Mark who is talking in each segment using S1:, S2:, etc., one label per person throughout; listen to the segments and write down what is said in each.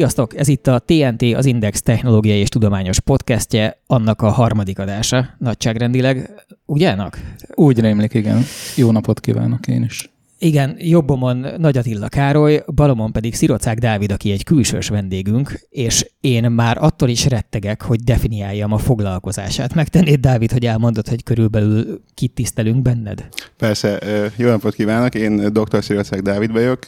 S1: Sziasztok! Ez itt a TNT, az Index technológiai és tudományos podcastje, annak a harmadik adása, nagyságrendileg. Ugyanak?
S2: Úgy rémlik, igen. Jó napot kívánok én is.
S1: Igen, jobbomon Nagy Attila Károly, balomon pedig Szirocák Dávid, aki egy külsős vendégünk, és én már attól is rettegek, hogy definiáljam a foglalkozását. Megtennéd, Dávid, hogy elmondod, hogy körülbelül kit tisztelünk benned?
S3: Persze, jó napot kívánok, én dr. Szirocák Dávid vagyok,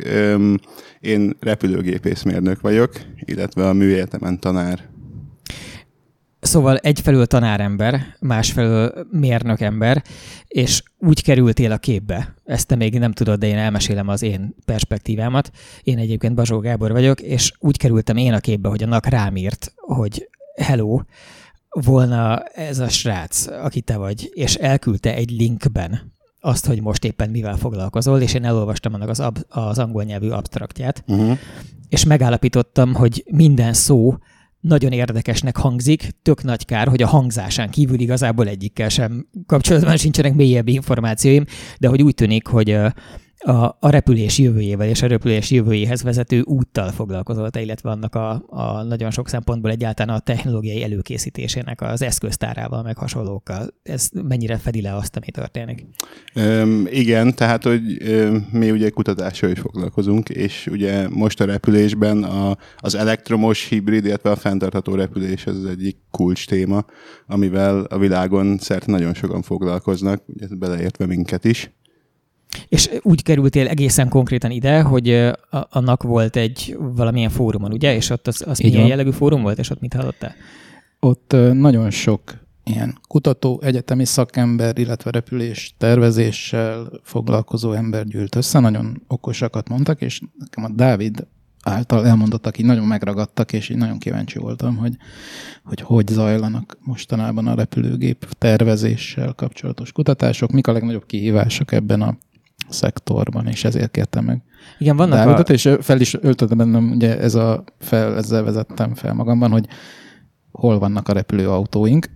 S3: én repülőgépészmérnök vagyok, illetve a műegyetemen tanár.
S1: Szóval egyfelől tanárember, másfelől mérnökember, és úgy kerültél a képbe. Ezt te még nem tudod, de én elmesélem az én perspektívámat. Én egyébként Bazsó Gábor vagyok, és úgy kerültem én a képbe, hogy a NAK rám írt, hogy hello, volna ez a srác, aki te vagy, és elküldte egy linkben azt, hogy most éppen mivel foglalkozol, és én elolvastam annak az, ab, az angol nyelvű abstraktját, uh-huh. és megállapítottam, hogy minden szó nagyon érdekesnek hangzik, tök nagy kár, hogy a hangzásán kívül igazából egyikkel sem kapcsolatban sincsenek mélyebb információim, de hogy úgy tűnik, hogy a, a repülés jövőjével és a repülés jövőjéhez vezető úttal foglalkozol te, illetve annak a, a nagyon sok szempontból egyáltalán a technológiai előkészítésének az eszköztárával, meg hasonlókkal. Ez mennyire fedi le azt, ami történik?
S3: Üm, igen, tehát, hogy üm, mi ugye kutatással is foglalkozunk, és ugye most a repülésben a, az elektromos hibrid, illetve a fenntartható repülés az, az egyik kulcs téma, amivel a világon szerte nagyon sokan foglalkoznak, ugye beleértve minket is.
S1: És úgy kerültél egészen konkrétan ide, hogy annak volt egy valamilyen fórumon, ugye? És ott az, az milyen van. jellegű fórum volt, és ott mit hallottál?
S2: Ott nagyon sok ilyen kutató, egyetemi szakember, illetve repülés tervezéssel foglalkozó ember gyűlt össze, nagyon okosakat mondtak, és nekem a Dávid által elmondott, aki nagyon megragadtak, és így nagyon kíváncsi voltam, hogy, hogy hogy zajlanak mostanában a repülőgép tervezéssel kapcsolatos kutatások, mik a legnagyobb kihívások ebben a szektorban, és ezért kértem meg
S1: Igen, vannak
S2: Dávidot, a... és fel is öltöttem bennem, ugye ez a fel, ezzel vezettem fel magamban, hogy hol vannak a repülőautóink,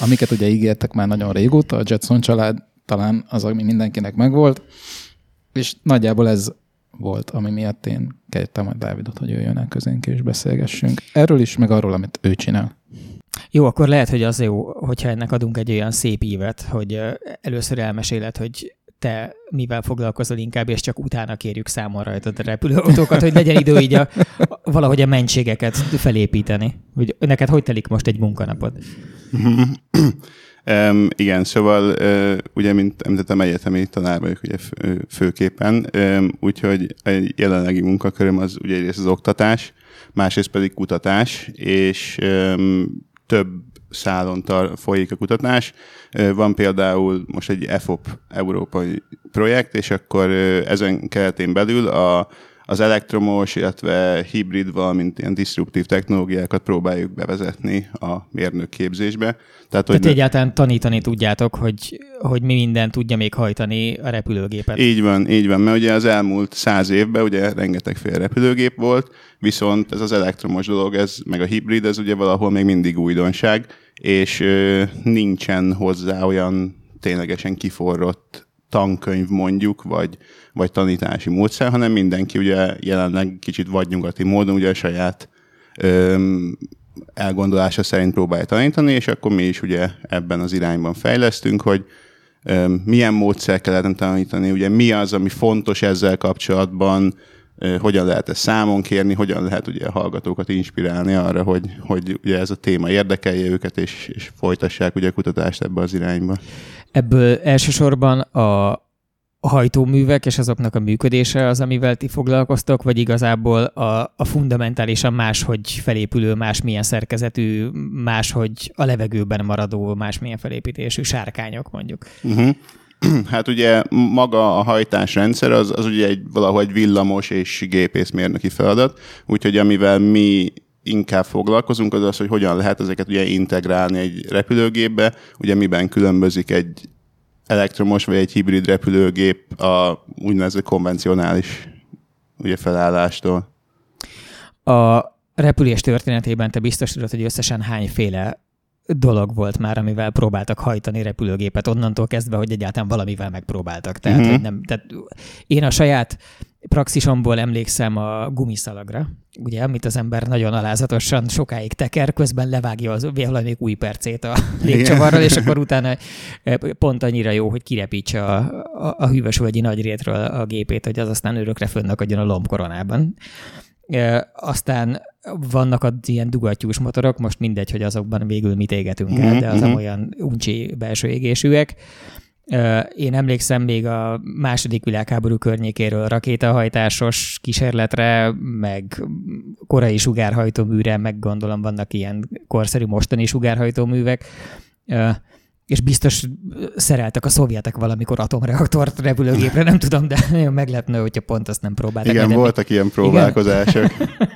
S2: amiket ugye ígértek már nagyon régóta, a Jetson család talán az, ami mindenkinek megvolt, és nagyjából ez volt, ami miatt én kértem a Dávidot, hogy jöjjön el közénk és beszélgessünk. Erről is, meg arról, amit ő csinál.
S1: Jó, akkor lehet, hogy az jó, hogyha ennek adunk egy olyan szép ívet, hogy először elmeséled, hogy te mivel foglalkozol inkább, és csak utána kérjük számon rajtad a repülőautókat, hogy legyen idő így a, valahogy a mentségeket felépíteni. Hogy neked hogy telik most egy munkanapod?
S3: Um, igen, szóval uh, ugye, mint említettem, egyetemi tanár vagyok ugye főképpen, um, úgyhogy a jelenlegi munkaköröm az ugye egyrészt az oktatás, másrészt pedig kutatás, és um, több szálon tar- folyik a kutatás. Van például most egy EFOP európai projekt, és akkor ezen keretén belül a, az elektromos, illetve hibrid, valamint ilyen disruptív technológiákat próbáljuk bevezetni a mérnök képzésbe.
S1: Tehát, hogy Tehát egyáltalán tanítani tudjátok, hogy, hogy mi minden tudja még hajtani a repülőgépet.
S3: Így van, így van, mert ugye az elmúlt száz évben ugye rengetegféle repülőgép volt, viszont ez az elektromos dolog, ez meg a hibrid, ez ugye valahol még mindig újdonság, és ö, nincsen hozzá olyan ténylegesen kiforrott tankönyv mondjuk, vagy, vagy tanítási módszer, hanem mindenki ugye jelenleg kicsit vagy nyugati módon ugye a saját öm, elgondolása szerint próbálja tanítani, és akkor mi is ugye ebben az irányban fejlesztünk, hogy öm, milyen módszer kellene tanítani, ugye mi az, ami fontos ezzel kapcsolatban, hogyan lehet ezt számon kérni, hogyan lehet ugye a hallgatókat inspirálni arra, hogy, hogy ugye ez a téma érdekelje őket, és, és folytassák ugye a kutatást ebbe az irányba.
S1: Ebből elsősorban a hajtóművek és azoknak a működése az, amivel ti foglalkoztok, vagy igazából a, a fundamentálisan máshogy felépülő, másmilyen szerkezetű, máshogy a levegőben maradó, másmilyen felépítésű sárkányok mondjuk. Uh-huh.
S3: Hát ugye maga a hajtásrendszer az, az ugye egy valahogy villamos és gépészmérnöki feladat, úgyhogy amivel mi inkább foglalkozunk, az az, hogy hogyan lehet ezeket ugye integrálni egy repülőgépbe, ugye miben különbözik egy elektromos vagy egy hibrid repülőgép a úgynevezett konvencionális ugye felállástól.
S1: A repülés történetében te biztos tudod, hogy összesen hányféle dolog volt már, amivel próbáltak hajtani repülőgépet, onnantól kezdve, hogy egyáltalán valamivel megpróbáltak. Tehát, mm-hmm. hogy nem, tehát én a saját praxisomból emlékszem a gumiszalagra, ugye, amit az ember nagyon alázatosan sokáig teker, közben levágja az valami új percét a légcsavarral, és akkor utána pont annyira jó, hogy kirepítse a, a, a hűvösvölgyi nagyrétről a gépét, hogy az aztán örökre fönnakadjon a lombkoronában. E, aztán vannak az ilyen dugattyús motorok, most mindegy, hogy azokban végül mit égetünk el, mm-hmm. de az olyan uncsi belső égésűek. Én emlékszem még a második világháború környékéről rakétahajtásos kísérletre, meg korai sugárhajtóműre, meg gondolom vannak ilyen korszerű mostani sugárhajtóművek, és biztos szereltek a szovjetek valamikor atomreaktort repülőgépre, nem tudom, de nagyon meglepne, hogyha pont azt nem próbáltak.
S3: Igen, voltak ilyen próbálkozások.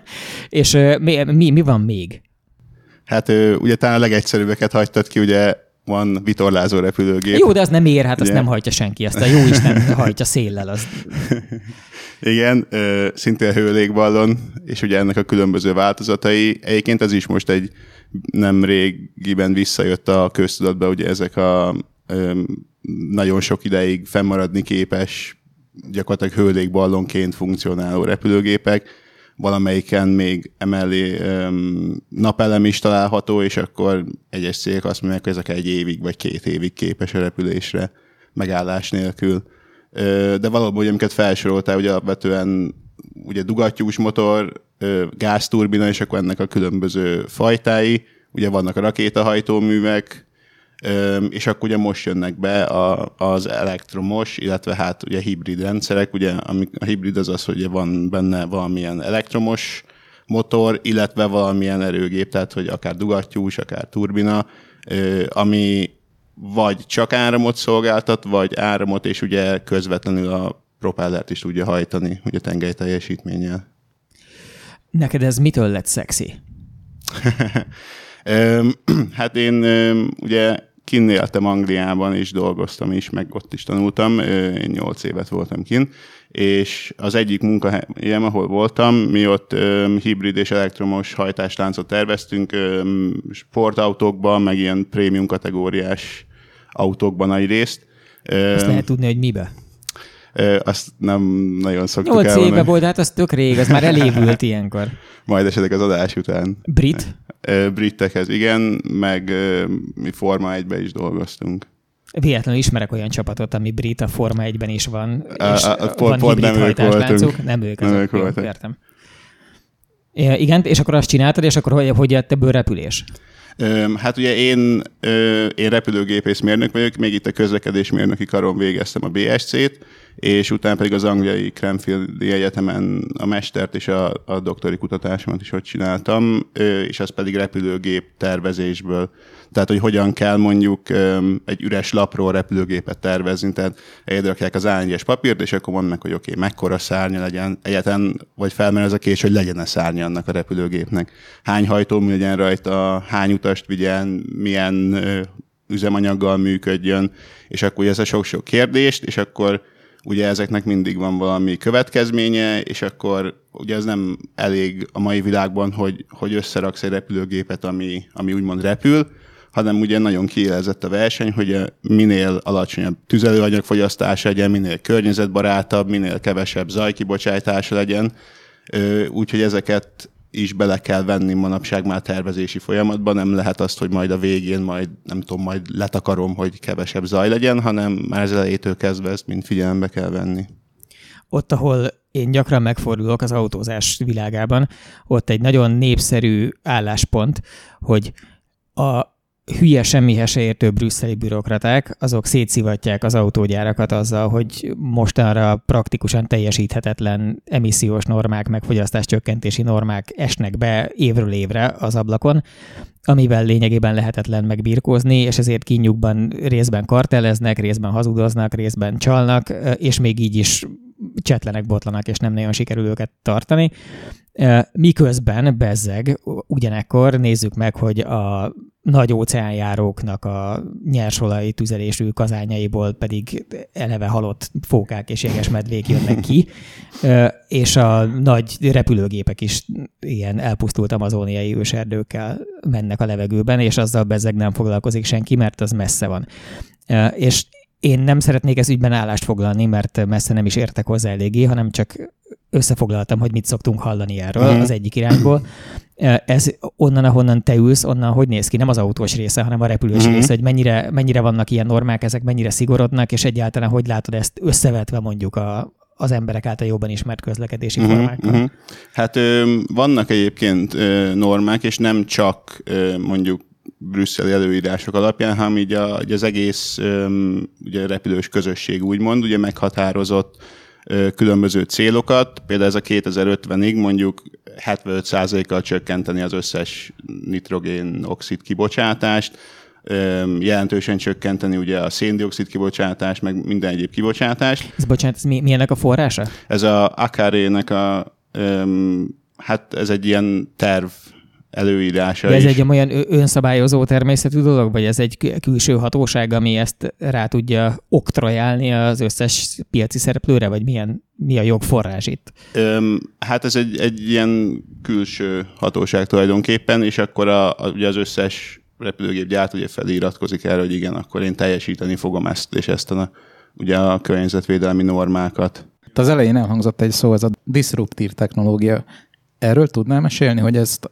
S1: és mi, mi, mi van még?
S3: Hát ugye talán a legegyszerűbbeket hagytad ki, ugye van vitorlázó repülőgép.
S1: Jó, de az nem ér, hát azt nem hajtja senki, azt a jó Isten hajtja széllel. Az...
S3: Igen, szintén hőlégballon, és ugye ennek a különböző változatai. Egyébként ez is most egy nem régiben visszajött a köztudatba, ugye ezek a nagyon sok ideig fennmaradni képes, gyakorlatilag hőlégballonként funkcionáló repülőgépek, valamelyiken még emellé um, napelem is található, és akkor egyes cégek azt mondják, hogy ezek egy évig vagy két évig képes a repülésre megállás nélkül. De valóban, amiket felsoroltál, ugye alapvetően ugye dugattyús motor, gázturbina, és akkor ennek a különböző fajtái, ugye vannak a rakétahajtóművek, és akkor ugye most jönnek be a, az elektromos, illetve hát ugye hibrid rendszerek, ugye a hibrid az az, hogy van benne valamilyen elektromos motor, illetve valamilyen erőgép, tehát hogy akár dugattyús, akár turbina, ami vagy csak áramot szolgáltat, vagy áramot, és ugye közvetlenül a propellert is tudja hajtani, ugye tengely teljesítménnyel.
S1: Neked ez mitől lett szexi?
S3: hát én ugye kinnéltem Angliában, és dolgoztam is, meg ott is tanultam, én nyolc évet voltam kint, és az egyik munkahelyem, ahol voltam, mi ott hibrid és elektromos hajtásláncot terveztünk sportautókban, meg ilyen prémium kategóriás autókban nagy részt.
S1: Azt lehet tudni, hogy mibe?
S3: Azt nem nagyon szoktuk
S1: Nyolc éve volt, hát az tök rég, az már elévült ilyenkor.
S3: Majd esetleg az adás után.
S1: Brit?
S3: Britekhez, igen, meg mi Forma 1 is dolgoztunk.
S1: Véletlenül ismerek olyan csapatot, ami brit a Forma 1-ben is van, és a, a,
S3: van pont nem ők voltunk.
S1: Nem ők, nem ők voltak. Értem. Igen, és akkor azt csináltad, és akkor hogy, hogy jött ebből repülés?
S3: Hát ugye én, én repülőgépészmérnök vagyok, még itt a közlekedésmérnöki karon végeztem a BSC-t, és utána pedig az angliai Cranfield Egyetemen a mestert és a, a doktori kutatásomat is ott csináltam, és az pedig repülőgép tervezésből. Tehát, hogy hogyan kell mondjuk egy üres lapról repülőgépet tervezni, tehát egyedrakják az a papírt, és akkor mondanak, hogy oké, okay, mekkora szárnya legyen egyetlen, vagy felmerül ez a kés, hogy legyen-e szárnya annak a repülőgépnek. Hány hajtómű legyen rajta, hány utast vigyen, milyen üzemanyaggal működjön, és akkor ez a sok-sok kérdést, és akkor ugye ezeknek mindig van valami következménye, és akkor ugye ez nem elég a mai világban, hogy, hogy összeraksz egy repülőgépet, ami, ami úgymond repül, hanem ugye nagyon kiélezett a verseny, hogy minél alacsonyabb tüzelőanyagfogyasztása legyen, minél környezetbarátabb, minél kevesebb zajkibocsátása legyen. Úgyhogy ezeket is bele kell venni manapság már tervezési folyamatban, nem lehet azt, hogy majd a végén majd, nem tudom, majd letakarom, hogy kevesebb zaj legyen, hanem már az elejétől kezdve ezt mind figyelembe kell venni.
S1: Ott, ahol én gyakran megfordulok az autózás világában, ott egy nagyon népszerű álláspont, hogy a hülye semmihez se értő brüsszeli bürokraták, azok szétszivatják az autógyárakat azzal, hogy mostanra praktikusan teljesíthetetlen emissziós normák, meg fogyasztáscsökkentési normák esnek be évről évre az ablakon, amivel lényegében lehetetlen megbirkózni, és ezért kínjukban részben karteleznek, részben hazudoznak, részben csalnak, és még így is csetlenek, botlanak, és nem nagyon sikerül őket tartani. Miközben bezzeg, ugyanekkor nézzük meg, hogy a nagy óceánjáróknak a nyersolaj tüzelésű kazányaiból pedig eleve halott fókák és jeges medvék jönnek ki, és a nagy repülőgépek is ilyen elpusztult amazóniai őserdőkkel mennek a levegőben, és azzal bezeg nem foglalkozik senki, mert az messze van. És én nem szeretnék ez ügyben állást foglalni, mert messze nem is értek hozzá eléggé, hanem csak összefoglaltam, hogy mit szoktunk hallani erről uh-huh. az egyik irányból. Ez onnan, ahonnan te ülsz, onnan hogy néz ki? Nem az autós része, hanem a repülős uh-huh. része, hogy mennyire, mennyire vannak ilyen normák, ezek mennyire szigorodnak, és egyáltalán hogy látod ezt összevetve mondjuk a, az emberek által jobban ismert közlekedési uh-huh, formákkal? Uh-huh.
S3: Hát ö, vannak egyébként ö, normák, és nem csak ö, mondjuk brüsszeli előírások alapján, hanem így, a, így az egész ö, ugye repülős közösség úgymond, ugye meghatározott ö, különböző célokat, például ez a 2050-ig mondjuk 75%-kal csökkenteni az összes nitrogén-oxid kibocsátást, jelentősen csökkenteni ugye a széndiokszid kibocsátás, meg minden egyéb kibocsátás.
S1: Ez bocsánat, ez mi, mi ennek a forrása?
S3: Ez a Akare-nek a, um, hát ez egy ilyen terv előírása
S1: De ez
S3: is.
S1: egy olyan önszabályozó természetű dolog, vagy ez egy külső hatóság, ami ezt rá tudja oktrojálni az összes piaci szereplőre, vagy milyen, mi a jogforrás itt?
S3: Öm, hát ez egy, egy ilyen külső hatóság tulajdonképpen, és akkor a, a, ugye az összes repülőgép gyárt ugye feliratkozik erre, hogy igen, akkor én teljesíteni fogom ezt és ezt a, ugye a környezetvédelmi normákat.
S2: Itt az elején elhangzott egy szó, ez a disruptív technológia. Erről tudnál mesélni, hogy ezt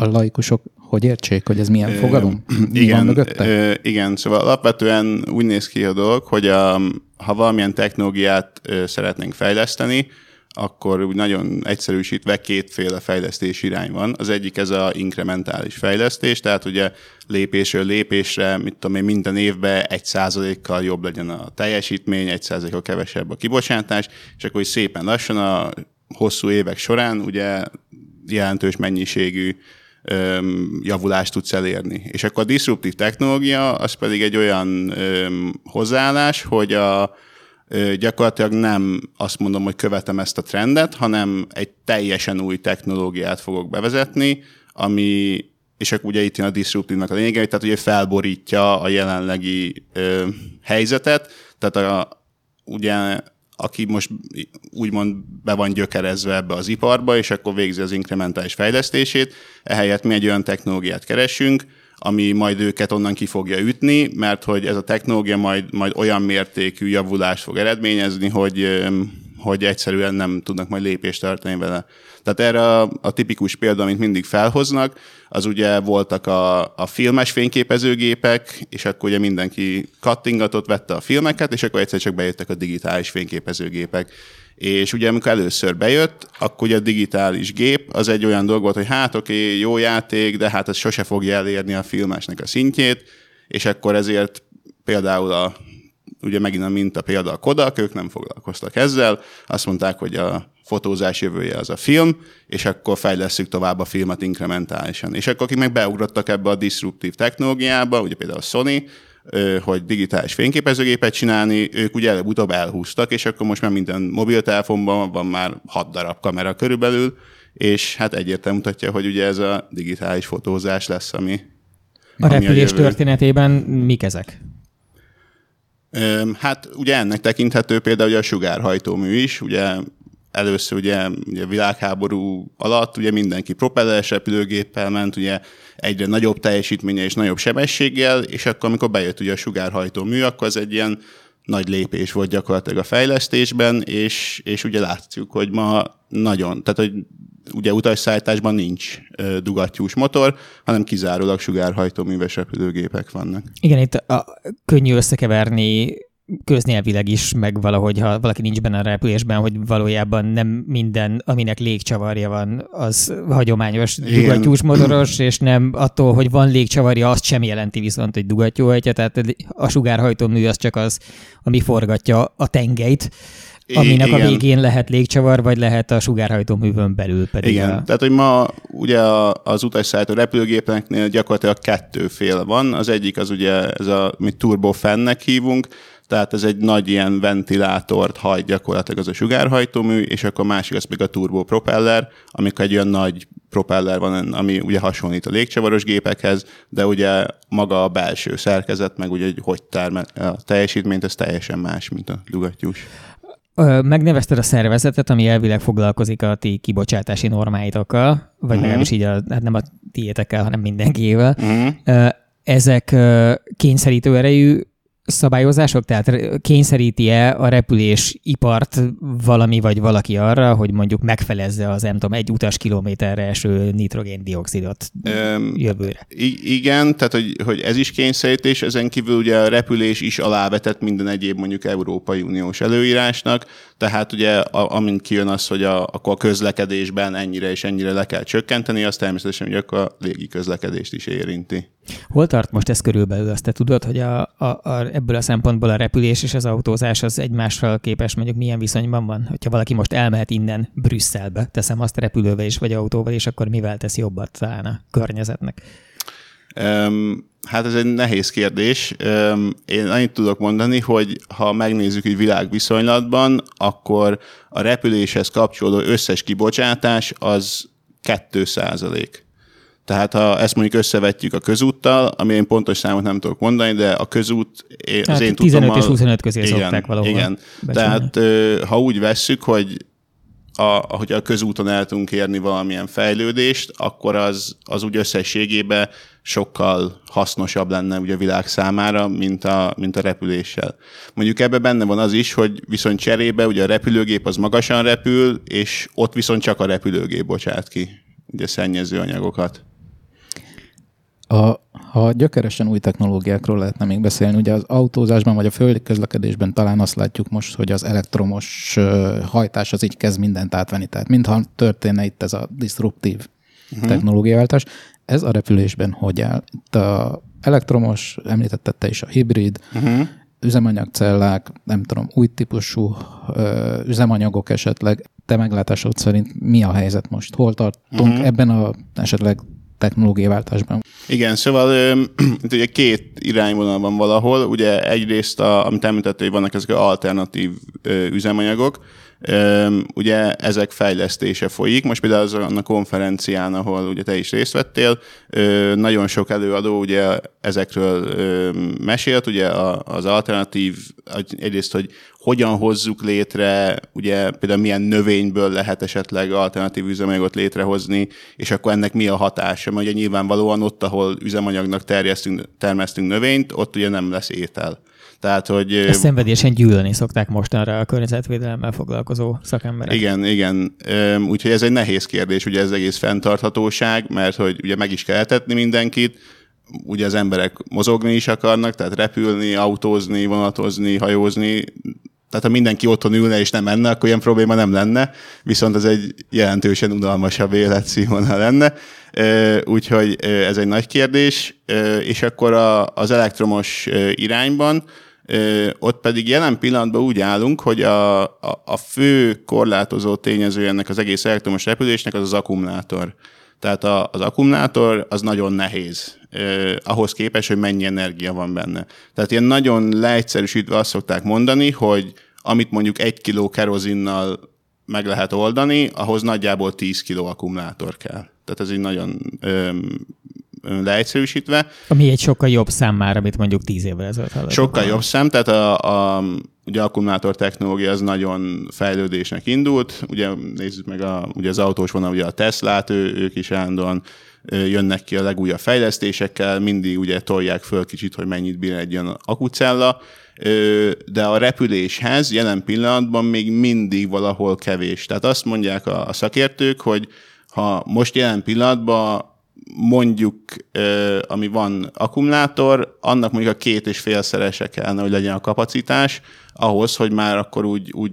S2: a laikusok hogy értsék, hogy ez milyen fogalom?
S3: Mi igen, van Ö, igen, szóval alapvetően úgy néz ki a dolog, hogy a, ha valamilyen technológiát ö, szeretnénk fejleszteni, akkor úgy nagyon egyszerűsítve kétféle fejlesztés irány van. Az egyik ez a inkrementális fejlesztés, tehát ugye lépésről lépésre, mit tudom én, minden évben egy százalékkal jobb legyen a teljesítmény, egy százalékkal kevesebb a kibocsátás, és akkor is szépen lassan a hosszú évek során ugye jelentős mennyiségű javulást tudsz elérni. És akkor a disruptív technológia az pedig egy olyan hozzáállás, hogy a gyakorlatilag nem azt mondom, hogy követem ezt a trendet, hanem egy teljesen új technológiát fogok bevezetni, ami, és akkor ugye itt jön a disruptívnak a lényege, tehát ugye felborítja a jelenlegi ö, helyzetet, tehát a, ugye aki most úgymond be van gyökerezve ebbe az iparba, és akkor végzi az inkrementális fejlesztését, ehelyett mi egy olyan technológiát keresünk, ami majd őket onnan ki fogja ütni, mert hogy ez a technológia majd, majd olyan mértékű javulást fog eredményezni, hogy, hogy egyszerűen nem tudnak majd lépést tartani vele. Tehát erre a, a tipikus példa, amit mindig felhoznak, az ugye voltak a, a filmes fényképezőgépek, és akkor ugye mindenki kattingatott, vette a filmeket, és akkor egyszer csak bejöttek a digitális fényképezőgépek. És ugye amikor először bejött, akkor ugye a digitális gép az egy olyan dolog volt, hogy hát oké, okay, jó játék, de hát ez sose fogja elérni a filmesnek a szintjét, és akkor ezért például a ugye megint a minta példa a Kodak, ők nem foglalkoztak ezzel, azt mondták, hogy a fotózás jövője az a film, és akkor fejlesztjük tovább a filmet inkrementálisan. És akkor akik meg beugrottak ebbe a disruptív technológiába, ugye például a Sony, hogy digitális fényképezőgépet csinálni, ők ugye előbb-utóbb elhúztak, és akkor most már minden mobiltelefonban van már hat darab kamera körülbelül, és hát egyértelmű mutatja, hogy ugye ez a digitális fotózás lesz, ami
S1: a ami repülés a történetében mik ezek?
S3: Hát ugye ennek tekinthető például a sugárhajtómű is, ugye először ugye, ugye világháború alatt ugye mindenki propelleres repülőgéppel ment, ugye egyre nagyobb teljesítménye és nagyobb sebességgel, és akkor amikor bejött ugye a sugárhajtó mű, akkor az egy ilyen nagy lépés volt gyakorlatilag a fejlesztésben, és, és ugye látjuk, hogy ma nagyon, tehát hogy ugye utasszállításban nincs dugattyús motor, hanem kizárólag sugárhajtóműves repülőgépek vannak.
S1: Igen, itt a, könnyű összekeverni köznyelvileg is, meg valahogy, ha valaki nincs benne a repülésben, hogy valójában nem minden, aminek légcsavarja van, az hagyományos dugattyús motoros, és nem attól, hogy van légcsavarja, azt sem jelenti viszont, hogy dugattyúhajtja, tehát a sugárhajtómű az csak az, ami forgatja a tengelyt, aminek Igen. a végén lehet légcsavar, vagy lehet a sugárhajtóművön belül pedig.
S3: Igen,
S1: a...
S3: tehát hogy ma ugye az utasszállító repülőgépeknél gyakorlatilag kettő fél van. Az egyik az ugye ez a, mit turbofennek hívunk, tehát ez egy nagy ilyen ventilátort hajt gyakorlatilag az a sugárhajtómű, és akkor a másik az még a turbopropeller, amikor egy olyan nagy propeller van, ami ugye hasonlít a légcsavaros gépekhez, de ugye maga a belső szerkezet, meg ugye, hogy hogy termel a teljesítményt, ez teljesen más, mint a dugattyús.
S1: Megnevezted a szervezetet, ami elvileg foglalkozik a ti kibocsátási normáitokkal, vagy uh-huh. legalábbis így a, hát nem a tiétekkel, hanem mindenkiével. Uh-huh. Ezek kényszerítő erejű szabályozások? Tehát kényszeríti-e a repülésipart valami vagy valaki arra, hogy mondjuk megfelezze az, nem tudom, egy utas kilométerre eső nitrogén-dioxidot um, jövőre?
S3: Igen, tehát hogy, hogy ez is kényszerítés, ezen kívül ugye a repülés is alávetett minden egyéb mondjuk Európai Uniós előírásnak, tehát ugye a, amint kijön az, hogy a, akkor a közlekedésben ennyire és ennyire le kell csökkenteni, az természetesen ugye akkor a légi közlekedést is érinti.
S1: Hol tart most ez körülbelül? Azt te tudod, hogy a, a, a, ebből a szempontból a repülés és az autózás az egymással képes mondjuk milyen viszonyban van? Hogyha valaki most elmehet innen Brüsszelbe, teszem azt repülővel is vagy autóval, és akkor mivel tesz jobbat talán a környezetnek?
S3: Um, hát ez egy nehéz kérdés. Um, én annyit tudok mondani, hogy ha megnézzük egy világviszonylatban, akkor a repüléshez kapcsolódó összes kibocsátás az 2 százalék. Tehát ha ezt mondjuk összevetjük a közúttal, ami én pontos számot nem tudok mondani, de a közút az
S1: hát
S3: én
S1: 15 tudtommal, és 25 közé igen, szokták valahol.
S3: Igen, becsülni. tehát ha úgy vesszük, hogy a, ahogy a közúton el tudunk érni valamilyen fejlődést, akkor az, az úgy összességében sokkal hasznosabb lenne ugye a világ számára, mint a, mint a repüléssel. Mondjuk ebben benne van az is, hogy viszont cserébe ugye a repülőgép az magasan repül, és ott viszont csak a repülőgép bocsát ki ugye szennyező anyagokat.
S2: A, ha gyökeresen új technológiákról lehetne még beszélni, ugye az autózásban vagy a földi közlekedésben talán azt látjuk most, hogy az elektromos hajtás az így kezd mindent átvenni. Tehát mintha történne itt ez a disruptív uh-huh. technológiaváltás. Ez a repülésben hogy áll? Itt a elektromos, említetted te is a hibrid, uh-huh. üzemanyagcellák, nem tudom, új típusú ö, üzemanyagok esetleg. Te meglátásod szerint mi a helyzet most? Hol tartunk uh-huh. ebben a esetleg technológiaváltásban.
S3: Igen, szóval itt ugye két irányvonal van valahol. Ugye egyrészt, a, amit említettél, hogy vannak ezek az alternatív üzemanyagok, ugye ezek fejlesztése folyik. Most például azon a konferencián, ahol ugye te is részt vettél, nagyon sok előadó ugye ezekről mesélt, ugye az alternatív, egyrészt, hogy hogyan hozzuk létre, ugye például milyen növényből lehet esetleg alternatív üzemanyagot létrehozni, és akkor ennek mi a hatása, mert ugye nyilvánvalóan ott, ahol üzemanyagnak terjesztünk, termesztünk növényt, ott ugye nem lesz étel. Tehát, hogy...
S1: Ezt szenvedélyesen gyűlölni szokták mostanra a környezetvédelemmel foglalkozó szakemberek.
S3: Igen, igen. Úgyhogy ez egy nehéz kérdés, ugye ez egész fenntarthatóság, mert hogy ugye meg is kell etetni mindenkit, ugye az emberek mozogni is akarnak, tehát repülni, autózni, vonatozni, hajózni, tehát ha mindenki otthon ülne és nem menne, akkor ilyen probléma nem lenne, viszont ez egy jelentősen unalmasabb életszínvonal lenne. Úgyhogy ez egy nagy kérdés, és akkor az elektromos irányban ott pedig jelen pillanatban úgy állunk, hogy a, a, a fő korlátozó tényező ennek az egész elektromos repülésnek az az akkumulátor. Tehát a, az akkumulátor az nagyon nehéz eh, ahhoz képest, hogy mennyi energia van benne. Tehát ilyen nagyon leegyszerűsítve azt szokták mondani, hogy amit mondjuk egy kiló kerozinnal meg lehet oldani, ahhoz nagyjából 10 kiló akkumulátor kell. Tehát ez egy nagyon öm, leegyszerűsítve.
S1: Ami egy sokkal jobb szám már, amit mondjuk tíz évvel ezelőtt hallottuk.
S3: Sokkal jobb szám, tehát a, a, ugye akkumulátor technológia az nagyon fejlődésnek indult. Ugye nézzük meg a, ugye az autós vonal, ugye a Teslát, ő, ők is állandóan jönnek ki a legújabb fejlesztésekkel, mindig ugye tolják föl kicsit, hogy mennyit bír egy ilyen akucella, de a repüléshez jelen pillanatban még mindig valahol kevés. Tehát azt mondják a, szakértők, hogy ha most jelen pillanatban mondjuk, ami van akkumulátor, annak mondjuk a két és félszerese kellene, hogy legyen a kapacitás, ahhoz, hogy már akkor úgy, úgy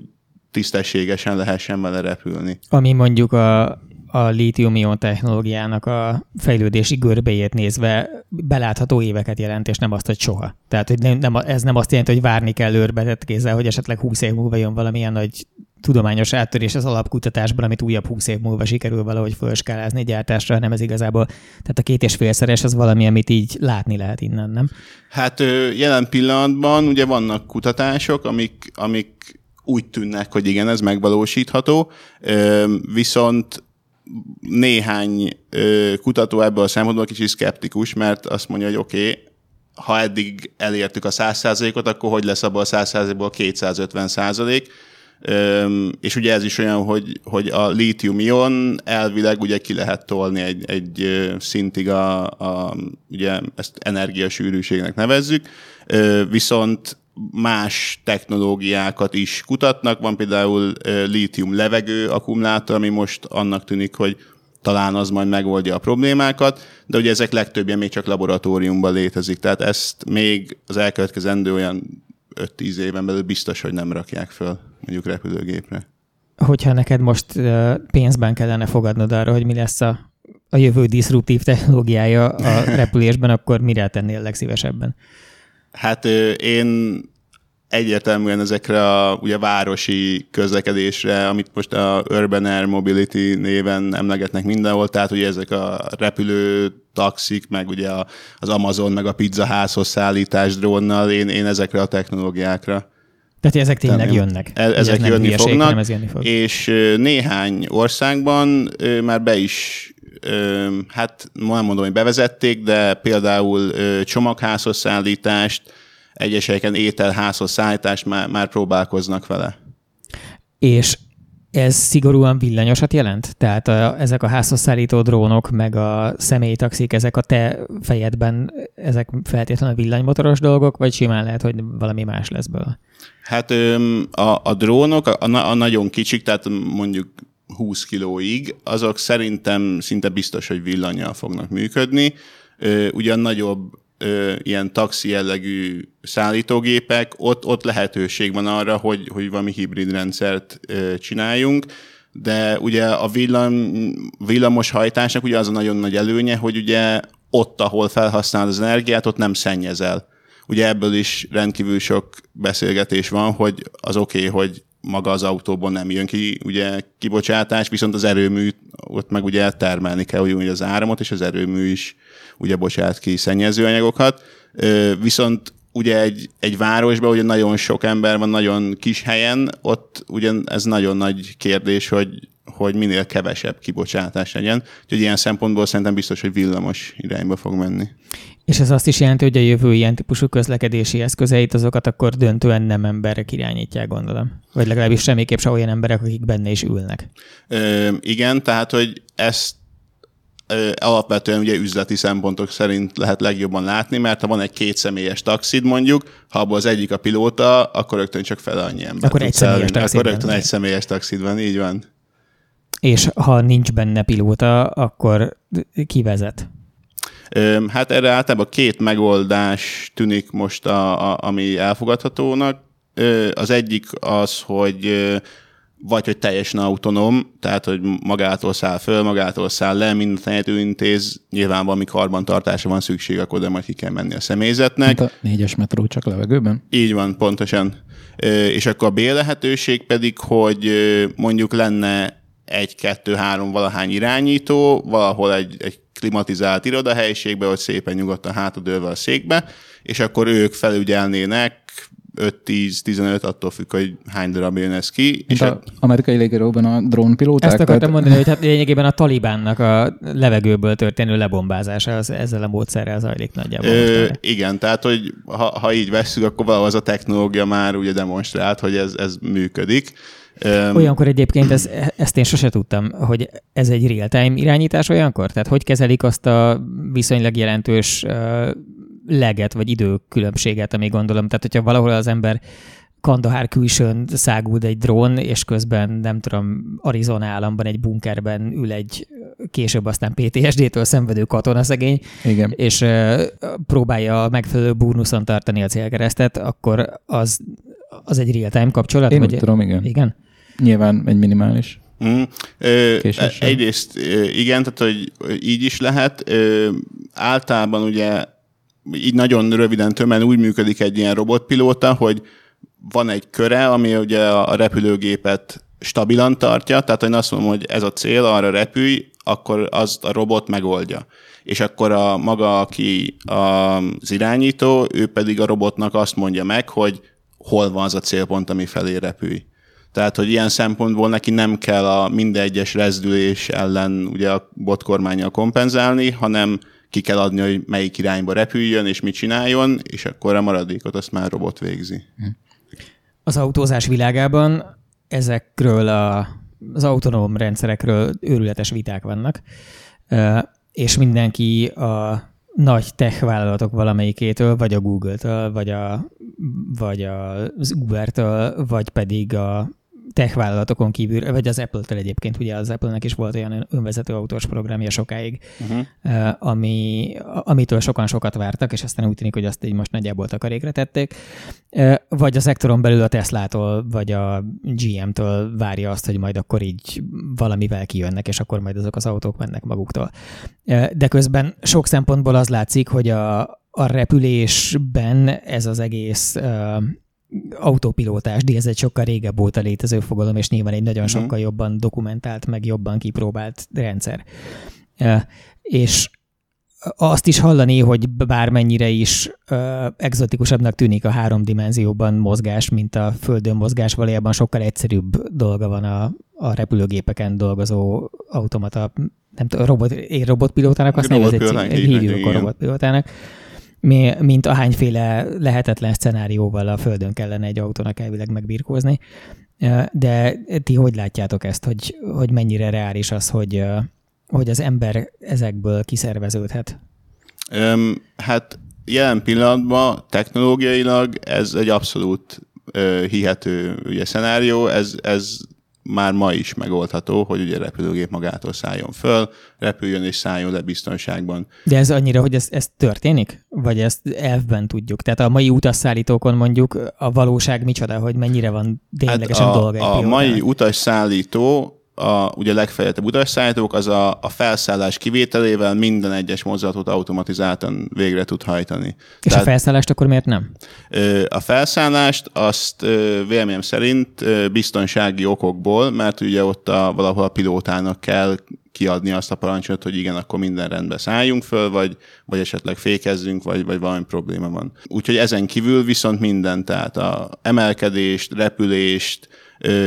S3: tisztességesen lehessen vele repülni.
S1: Ami mondjuk a, a lítium-ion technológiának a fejlődési görbéjét nézve belátható éveket jelent, és nem azt, hogy soha. Tehát hogy nem, nem, ez nem azt jelenti, hogy várni kell őrbetett kézzel, hogy esetleg 20 év múlva jön valamilyen nagy tudományos áttörés az alapkutatásban, amit újabb 20 év múlva sikerül valahogy felskálázni gyártásra, hanem ez igazából, tehát a két és félszeres az valami, amit így látni lehet innen, nem?
S3: Hát jelen pillanatban ugye vannak kutatások, amik, amik úgy tűnnek, hogy igen, ez megvalósítható, viszont néhány kutató ebből a szempontból kicsit szkeptikus, mert azt mondja, hogy oké, okay, ha eddig elértük a 100%-ot, akkor hogy lesz abból a 100%-ból 250%? Öm, és ugye ez is olyan, hogy, hogy a lítium-ion elvileg ugye ki lehet tolni egy, egy szintig a, a ugye ezt energiasűrűségnek nevezzük, Ö, viszont más technológiákat is kutatnak. Van például lítium levegő akkumulátor, ami most annak tűnik, hogy talán az majd megoldja a problémákat, de ugye ezek legtöbbje még csak laboratóriumban létezik, tehát ezt még az elkövetkezendő olyan 5-10 éven belül biztos, hogy nem rakják föl mondjuk repülőgépre.
S1: Hogyha neked most pénzben kellene fogadnod arra, hogy mi lesz a, a jövő diszruptív technológiája a repülésben, akkor mire tennél legszívesebben?
S3: Hát én egyértelműen ezekre a ugye, városi közlekedésre, amit most a Urban Air Mobility néven emlegetnek mindenhol, tehát ugye ezek a repülő taxik, meg ugye az Amazon, meg a pizza házhoz szállítás drónnal, én, én ezekre a technológiákra.
S1: Tehát ezek tényleg jönnek.
S3: E- ezek ez jönni hülyeség, fognak, ez jönni fog. és néhány országban már be is hát nem mondom, hogy bevezették, de például csomagházhoz szállítást, egyes helyeken ételházhoz szállítást már, már próbálkoznak vele.
S1: És ez szigorúan villanyosat jelent? Tehát a, ezek a házhoz drónok, meg a személytaxik, ezek a te fejedben, ezek feltétlenül villanymotoros dolgok, vagy simán lehet, hogy valami más lesz belőle?
S3: Hát a, a drónok, a, a nagyon kicsik, tehát mondjuk 20 kilóig, azok szerintem szinte biztos, hogy villanyjal fognak működni. Ugyan nagyobb ilyen taxi jellegű szállítógépek, ott, ott lehetőség van arra, hogy, hogy valami hibrid rendszert csináljunk, de ugye a villam, villamos hajtásnak ugye az a nagyon nagy előnye, hogy ugye ott, ahol felhasználod az energiát, ott nem szennyezel. Ugye ebből is rendkívül sok beszélgetés van, hogy az oké, okay, hogy maga az autóból nem jön ki ugye kibocsátás, viszont az erőmű ott meg ugye termelni kell úgy az áramot, és az erőmű is ugye bocsát ki szennyezőanyagokat. Viszont ugye egy, egy városban ugye nagyon sok ember van nagyon kis helyen, ott ugye ez nagyon nagy kérdés, hogy, hogy minél kevesebb kibocsátás legyen. Úgyhogy ilyen szempontból szerintem biztos, hogy villamos irányba fog menni.
S1: És ez azt is jelenti, hogy a jövő ilyen típusú közlekedési eszközeit, azokat akkor döntően nem emberek irányítják, gondolom. Vagy legalábbis semmiképp se olyan emberek, akik benne is ülnek.
S3: Ö, igen, tehát, hogy ezt ö, alapvetően ugye üzleti szempontok szerint lehet legjobban látni, mert ha van egy két személyes taxid mondjuk, ha abból az egyik a pilóta, akkor rögtön csak fel annyi ember.
S1: Akkor egy személyes
S3: taxid Akkor rögtön egy személyes taxid van, így van.
S1: És ha nincs benne pilóta, akkor ki vezet?
S3: Hát erre általában két megoldás tűnik most, a, a, ami elfogadhatónak. Az egyik az, hogy vagy hogy teljesen autonóm, tehát hogy magától száll föl, magától száll le, mindent ő intéz, nyilván valami karbantartásra van szükség, akkor de majd ki kell menni a személyzetnek.
S2: Hát a négyes metró csak levegőben?
S3: Így van, pontosan. És akkor a B lehetőség pedig, hogy mondjuk lenne egy, kettő, három valahány irányító, valahol egy, egy klimatizált irodahelyiségbe, hogy szépen nyugodtan hátadőlve a székbe, és akkor ők felügyelnének 5-10-15, attól függ, hogy hány darab jön ez ki.
S2: És az amerikai légéróban a drónpilóták?
S1: Ezt akartam tehát... mondani, hogy hát lényegében a talibánnak a levegőből történő lebombázása az ezzel a módszerrel zajlik nagyjából. Ö,
S3: igen, tehát hogy ha, ha így vesszük, akkor valahol az a technológia már ugye demonstrált, hogy ez, ez működik.
S1: Olyankor egyébként ez, ezt én sose tudtam, hogy ez egy real-time irányítás olyankor? Tehát hogy kezelik azt a viszonylag jelentős leget vagy időkülönbséget, ami gondolom. Tehát, hogyha valahol az ember Kandahár külsőn száguld egy drón, és közben, nem tudom, Arizona államban egy bunkerben ül egy később aztán PTSD-től szenvedő katona szegény,
S2: Igen.
S1: és uh, próbálja a megfelelő burnuszon tartani a célkeresztet, akkor az, az egy real-time kapcsolat?
S2: Én vagy tudom, igen.
S1: Igen?
S2: Nyilván egy minimális.
S3: Mm. Ö, egyrészt igen, tehát hogy így is lehet. Ö, általában ugye így nagyon röviden tömmen úgy működik egy ilyen robotpilóta, hogy van egy köre, ami ugye a repülőgépet stabilan tartja, tehát én azt mondom, hogy ez a cél, arra repülj, akkor az a robot megoldja. És akkor a maga, aki az irányító, ő pedig a robotnak azt mondja meg, hogy hol van az a célpont, ami felé repülj. Tehát, hogy ilyen szempontból neki nem kell a minden egyes rezdülés ellen ugye a botkormányjal kompenzálni, hanem ki kell adni, hogy melyik irányba repüljön, és mit csináljon, és akkor a maradékot azt már robot végzi.
S1: Az autózás világában ezekről a, az autonóm rendszerekről őrületes viták vannak, és mindenki a nagy tech vállalatok valamelyikétől, vagy a Google-től, vagy, a, vagy az Uber-től, vagy pedig a tech vállalatokon kívül, vagy az Apple-tel egyébként, ugye az Apple-nek is volt olyan önvezető autós programja sokáig, uh-huh. ami, amitől sokan sokat vártak, és aztán úgy tűnik, hogy azt így most nagyjából takarékra tették. Vagy a szektoron belül a Tesla-tól, vagy a GM-től várja azt, hogy majd akkor így valamivel kijönnek, és akkor majd azok az autók mennek maguktól. De közben sok szempontból az látszik, hogy a, a repülésben ez az egész autopilótás, de ez egy sokkal régebb óta létező fogalom, és nyilván egy nagyon uh-huh. sokkal jobban dokumentált, meg jobban kipróbált rendszer. És azt is hallani, hogy bármennyire is ö, exotikusabbnak tűnik a három dimenzióban mozgás, mint a földön mozgás, valójában sokkal egyszerűbb dolga van a, a repülőgépeken dolgozó automata, nem tudom, robot, robotpilótának, azt nevezik, hívjuk a robotpilótának mint ahányféle lehetetlen szenárióval a Földön kellene egy autónak elvileg megbirkózni. De ti hogy látjátok ezt, hogy, hogy mennyire reális az, hogy, hogy az ember ezekből kiszerveződhet?
S3: Hát jelen pillanatban technológiailag ez egy abszolút hihető ugye, szenárió, ez, ez már ma is megoldható, hogy ugye repülőgép magától szálljon föl, repüljön és szálljon le biztonságban.
S1: De ez annyira, hogy ez, ez történik? Vagy ezt elfben tudjuk? Tehát a mai utasszállítókon mondjuk a valóság micsoda, hogy mennyire van ténylegesen hát a, dolga
S3: A mai utasszállító a ugye legfejlettebb utasszállítók, az a, a felszállás kivételével minden egyes mozdulatot automatizáltan végre tud hajtani.
S1: És Tehát, a felszállást akkor miért nem?
S3: A felszállást azt véleményem szerint biztonsági okokból, mert ugye ott a, valahol a pilótának kell kiadni azt a parancsot, hogy igen, akkor minden rendbe szálljunk föl, vagy, vagy esetleg fékezzünk, vagy, vagy valami probléma van. Úgyhogy ezen kívül viszont minden, tehát a emelkedést, repülést,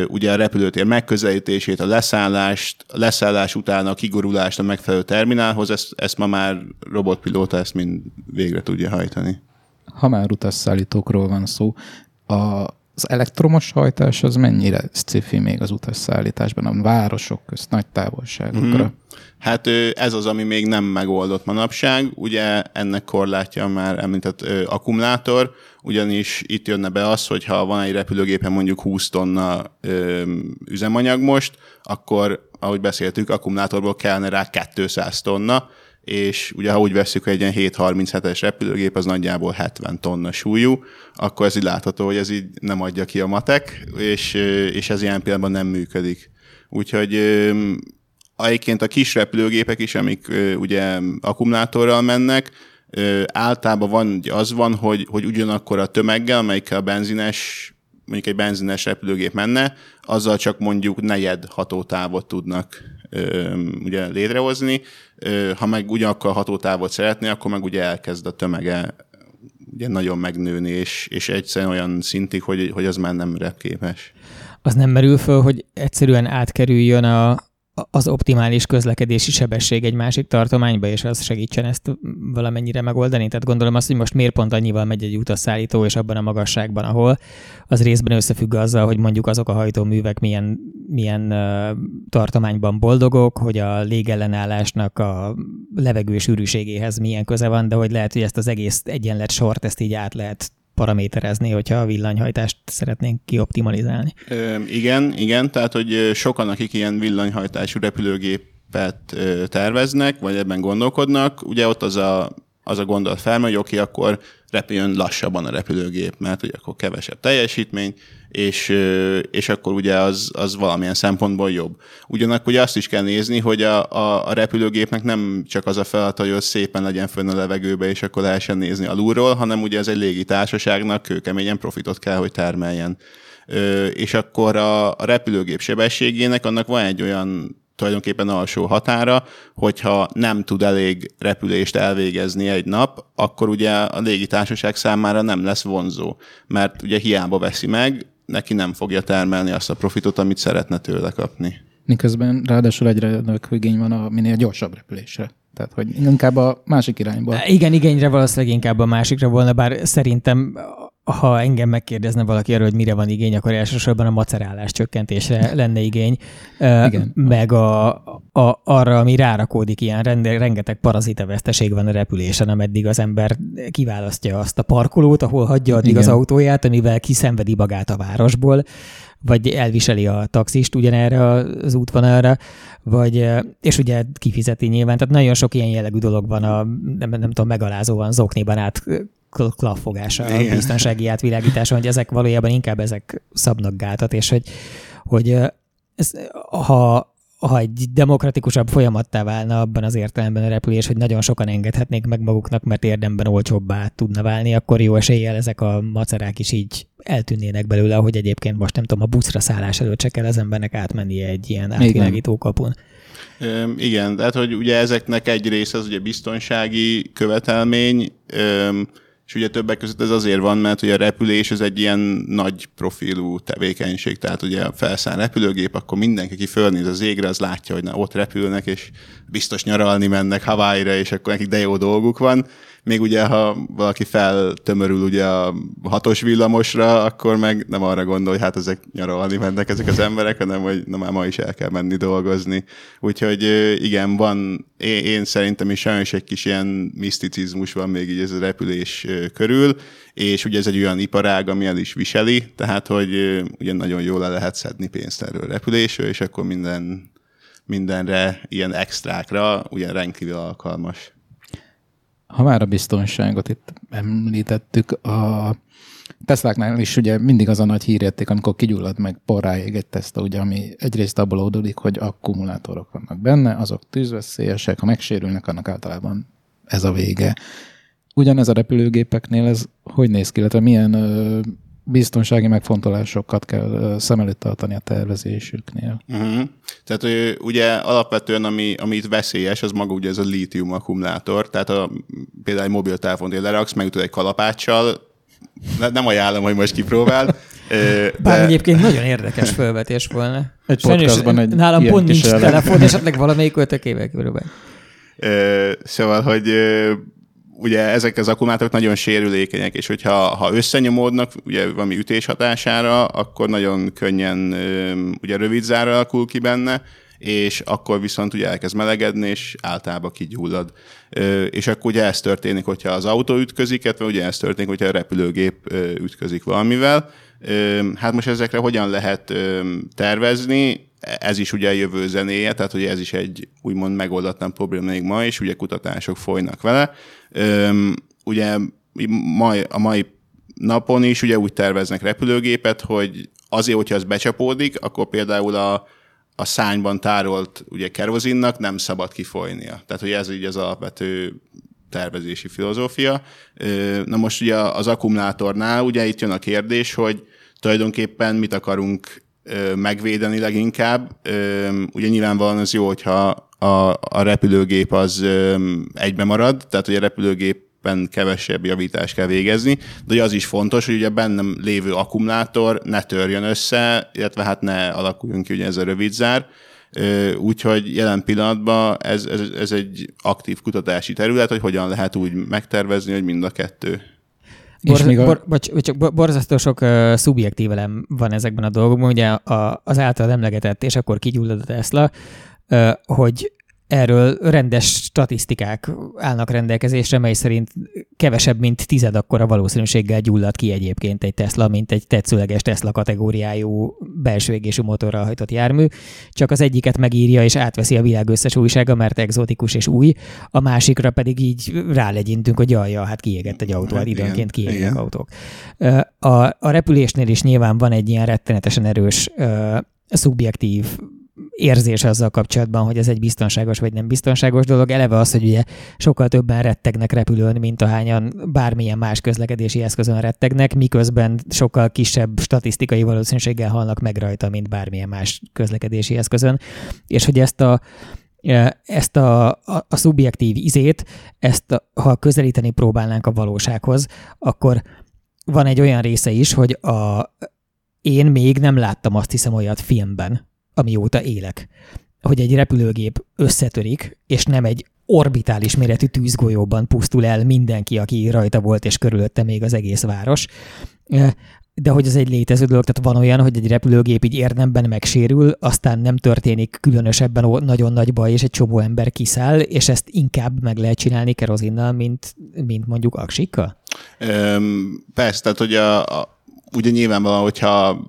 S3: ugye a repülőtér megközelítését, a leszállást, a leszállás után a kigorulást a megfelelő terminálhoz, ezt, ezt ma már robotpilóta ezt mind végre tudja hajtani.
S2: Ha már utasszállítókról van szó, a, az elektromos hajtás az mennyire sci még az utasszállításban, a városok közt nagy távolságokra? Hmm.
S3: Hát ez az, ami még nem megoldott manapság. Ugye ennek korlátja már említett akkumulátor, ugyanis itt jönne be az, hogy ha van egy repülőgépen mondjuk 20 tonna üzemanyag most, akkor, ahogy beszéltük, akkumulátorból kellene rá 200 tonna, és ugye ha úgy veszük, hogy egy ilyen 737-es repülőgép az nagyjából 70 tonna súlyú, akkor ez így látható, hogy ez így nem adja ki a matek, és, és ez ilyen pillanatban nem működik. Úgyhogy egyébként a kis repülőgépek is, amik ugye akkumulátorral mennek, általában van, az van, hogy, hogy ugyanakkor a tömeggel, amelyikkel a benzines, mondjuk egy benzines repülőgép menne, azzal csak mondjuk negyed hatótávot tudnak ugye létrehozni. Ha meg ugyanakkor hatótávot szeretné, akkor meg ugye elkezd a tömege ugye nagyon megnőni, és, és egyszerűen olyan szintig, hogy, hogy az már nem repképes.
S1: Az nem merül föl, hogy egyszerűen átkerüljön a, az optimális közlekedési sebesség egy másik tartományba, és az segítsen ezt valamennyire megoldani. Tehát gondolom azt, hogy most miért pont annyival megy egy utasszállító, és abban a magasságban, ahol az részben összefügg azzal, hogy mondjuk azok a hajtóművek milyen, milyen tartományban boldogok, hogy a légellenállásnak a levegő sűrűségéhez milyen köze van, de hogy lehet, hogy ezt az egész egyenlet sort, ezt így át lehet paraméterezni, hogyha a villanyhajtást szeretnénk kioptimalizálni.
S3: Ö, igen, igen, tehát hogy sokan, akik ilyen villanyhajtású repülőgépet terveznek, vagy ebben gondolkodnak, ugye ott az a, az a gondolat felmerül, hogy oké, okay, akkor repüljön lassabban a repülőgép, mert ugye akkor kevesebb teljesítmény, és, és akkor ugye az, az valamilyen szempontból jobb. Ugyanakkor ugye azt is kell nézni, hogy a, a, a repülőgépnek nem csak az a feladat, hogy szépen legyen fönn a levegőbe, és akkor lehessen nézni alulról, hanem ugye ez egy légitársaságnak kőkeményen profitot kell, hogy termeljen. És akkor a, a repülőgép sebességének annak van egy olyan tulajdonképpen alsó határa, hogyha nem tud elég repülést elvégezni egy nap, akkor ugye a légitársaság számára nem lesz vonzó, mert ugye hiába veszi meg, neki nem fogja termelni azt a profitot, amit szeretne tőle kapni.
S2: Miközben ráadásul egyre igény van a minél gyorsabb repülésre. Tehát, hogy inkább a másik irányba.
S1: Igen, igényre valószínűleg inkább a másikra volna, bár szerintem ha engem megkérdezne valaki arról, hogy mire van igény, akkor elsősorban a macerálás csökkentésre lenne igény, Igen. meg a, a, arra, ami rárakódik, ilyen rende, rengeteg parazita veszteség van a repülésen, ameddig az ember kiválasztja azt a parkolót, ahol hagyja addig Igen. az autóját, amivel kiszenvedi magát a városból, vagy elviseli a taxist ugyanerre az útvonalra, vagy, és ugye kifizeti nyilván. Tehát nagyon sok ilyen jellegű dolog van, a, nem, nem tudom, megalázóan zokniban át klaffogása, a biztonsági átvilágítása, hogy ezek valójában inkább ezek szabnak gátat, és hogy, hogy ez, ha, ha egy demokratikusabb folyamattá válna abban az értelemben a repülés, hogy nagyon sokan engedhetnék meg maguknak, mert érdemben olcsóbbá tudna válni, akkor jó eséllyel ezek a macerák is így eltűnnének belőle, ahogy egyébként most nem tudom, a buszra szállás előtt se kell az embernek átmennie egy ilyen átvilágító kapun.
S3: igen, tehát hogy ugye ezeknek egy része az ugye biztonsági követelmény, és ugye többek között ez azért van, mert ugye a repülés ez egy ilyen nagy profilú tevékenység, tehát ugye felszáll repülőgép, akkor mindenki, aki fölnéz az égre, az látja, hogy na, ott repülnek, és biztos nyaralni mennek Hawaii-ra, és akkor nekik de jó dolguk van még ugye, ha valaki feltömörül ugye a hatos villamosra, akkor meg nem arra gondol, hogy hát ezek nyaralni mennek ezek az emberek, hanem hogy na már ma is el kell menni dolgozni. Úgyhogy igen, van, én, én szerintem is sajnos egy kis ilyen miszticizmus van még így ez a repülés körül, és ugye ez egy olyan iparág, ami el is viseli, tehát hogy ugye nagyon jól le lehet szedni pénzt erről repülésről, és akkor minden mindenre, ilyen extrákra, ugye rendkívül alkalmas
S2: ha már a biztonságot itt említettük, a Tesláknál is ugye mindig az a nagy hírérték, amikor kigyullad meg porráig egy teszta, ugye, ami egyrészt abból oldódik, hogy akkumulátorok vannak benne, azok tűzveszélyesek, ha megsérülnek, annak általában ez a vége. Ugyanez a repülőgépeknél ez hogy néz ki, illetve milyen ö, biztonsági megfontolásokat kell szem előtt tartani a tervezésüknél.
S3: Uh-huh. Tehát ugye alapvetően, ami, ami itt veszélyes, az maga ugye ez a lítium akkumulátor, tehát a, például egy mobiltelefont leraksz, megütöd egy kalapáccsal, nem ajánlom, hogy most kipróbál.
S1: De... Bár egyébként nagyon érdekes felvetés volna.
S2: Egy podcastban egy
S1: Nálam pont nincs telefon, esetleg valamelyik ötökével körülbelül.
S3: Szóval, hogy ugye ezek az akkumulátorok nagyon sérülékenyek, és hogyha ha összenyomódnak ugye valami ütés hatására, akkor nagyon könnyen ugye rövid zár alakul ki benne, és akkor viszont ugye elkezd melegedni, és általában kigyullad. És akkor ugye ez történik, hogyha az autó ütközik, illetve ugye ez történik, hogyha a repülőgép ütközik valamivel. Hát most ezekre hogyan lehet tervezni? ez is ugye a jövő zenéje, tehát hogy ez is egy úgymond megoldatlan probléma még ma, és ugye kutatások folynak vele. Ugye mai, a mai napon is ugye úgy terveznek repülőgépet, hogy azért, hogyha ez becsapódik, akkor például a, a szányban tárolt ugye kerozinnak nem szabad kifolynia. Tehát, hogy ez így az alapvető tervezési filozófia. Na most ugye az akkumulátornál ugye itt jön a kérdés, hogy tulajdonképpen mit akarunk megvédeni leginkább. Ugye nyilvánvalóan az jó, hogyha a, a repülőgép az egybe marad, tehát hogy a repülőgépen kevesebb javítást kell végezni, de az is fontos, hogy ugye bennem lévő akkumulátor ne törjön össze, illetve hát ne alakuljon ki ugye ez a rövid zár. Úgyhogy jelen pillanatban ez, ez, ez egy aktív kutatási terület, hogy hogyan lehet úgy megtervezni, hogy mind a kettő
S1: Bor, még a... bor, bocs, csak borzasztó sok uh, szubjektív elem van ezekben a dolgokban. Ugye a, az által emlegetett, és akkor kigyullad a Tesla, uh, hogy Erről rendes statisztikák állnak rendelkezésre, mely szerint kevesebb, mint tized akkora valószínűséggel gyullad ki egyébként egy Tesla, mint egy tetszőleges Tesla kategóriájú belső égésű motorral hajtott jármű. Csak az egyiket megírja és átveszi a világ összes újsága, mert egzotikus és új, a másikra pedig így rálegyintünk, hogy jaj, hát kiégett egy autó, hát időnként kiégnek autók. A, a repülésnél is nyilván van egy ilyen rettenetesen erős szubjektív érzés azzal kapcsolatban, hogy ez egy biztonságos vagy nem biztonságos dolog. Eleve az, hogy ugye sokkal többen rettegnek repülőn, mint ahányan bármilyen más közlekedési eszközön rettegnek, miközben sokkal kisebb statisztikai valószínűséggel halnak meg rajta, mint bármilyen más közlekedési eszközön. És hogy ezt a e, ezt a, a, a szubjektív izét, ezt a, ha közelíteni próbálnánk a valósághoz, akkor van egy olyan része is, hogy a, én még nem láttam azt hiszem olyat filmben, amióta élek, hogy egy repülőgép összetörik, és nem egy orbitális méretű tűzgolyóban pusztul el mindenki, aki rajta volt, és körülötte még az egész város de hogy ez egy létező dolog, tehát van olyan, hogy egy repülőgép így érdemben megsérül, aztán nem történik különösebben nagyon nagy baj, és egy csomó ember kiszáll, és ezt inkább meg lehet csinálni kerozinnal, mint, mint mondjuk aksikkal?
S3: Persze, tehát hogy a, a, ugye nyilvánvalóan, hogyha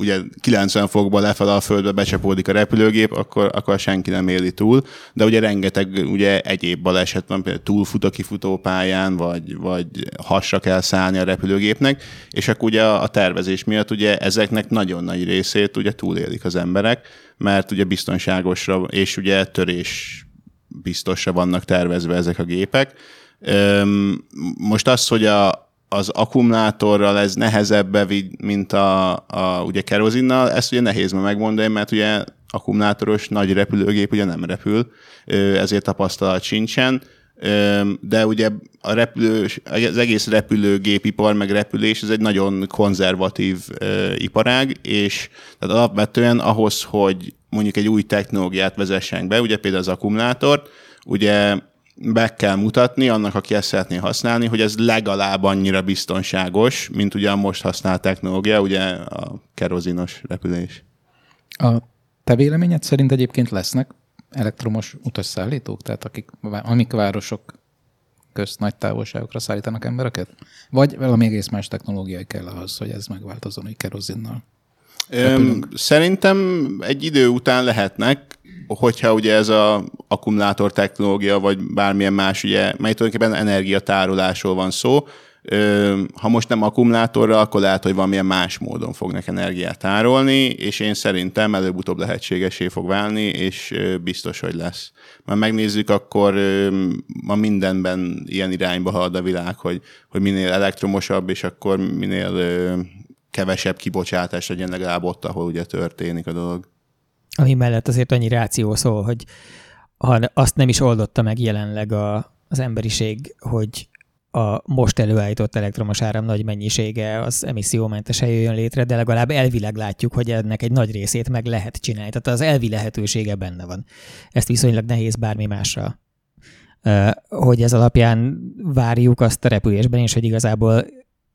S3: ugye 90 fokba lefelé a földbe becsapódik a repülőgép, akkor, akkor senki nem éli túl, de ugye rengeteg ugye egyéb baleset van, például túlfut a kifutópályán, vagy, vagy hasra kell szállni a repülőgépnek, és akkor ugye a tervezés miatt ugye ezeknek nagyon nagy részét ugye túlélik az emberek, mert ugye biztonságosra és ugye törés biztosra vannak tervezve ezek a gépek. Most az, hogy a, az akkumulátorral ez nehezebb mint a, a ugye kerozinnal, ezt ugye nehéz megmondani, mert ugye akkumulátoros nagy repülőgép ugye nem repül, ezért tapasztalat sincsen, de ugye a repülő, az egész repülőgépipar, meg repülés, ez egy nagyon konzervatív iparág, és tehát alapvetően ahhoz, hogy mondjuk egy új technológiát vezessen be, ugye például az akkumulátort, ugye be kell mutatni annak, aki ezt szeretné használni, hogy ez legalább annyira biztonságos, mint ugye a most használt technológia, ugye a kerozinos repülés.
S2: A te véleményed szerint egyébként lesznek elektromos utasszállítók, tehát akik, amik városok közt nagy távolságokra szállítanak embereket? Vagy valami egész más technológiai kell ahhoz, hogy ez megváltozon, hogy kerozinnal?
S3: Öm, szerintem egy idő után lehetnek, hogyha ugye ez a akkumulátor technológia, vagy bármilyen más, ugye, mely tulajdonképpen energiatárolásról van szó, ha most nem akkumulátorra, akkor lehet, hogy valamilyen más módon fognak energiát tárolni, és én szerintem előbb-utóbb lehetségesé fog válni, és biztos, hogy lesz. Már megnézzük, akkor ma mindenben ilyen irányba halad a világ, hogy, hogy minél elektromosabb, és akkor minél kevesebb kibocsátás legyen legalább ott, ahol ugye történik a dolog
S1: ami mellett azért annyi ráció szól, hogy ha azt nem is oldotta meg jelenleg a, az emberiség, hogy a most előállított elektromos áram nagy mennyisége az emissziómentesen jöjjön létre, de legalább elvileg látjuk, hogy ennek egy nagy részét meg lehet csinálni. Tehát az elvi lehetősége benne van. Ezt viszonylag nehéz bármi másra hogy ez alapján várjuk azt a repülésben is, hogy igazából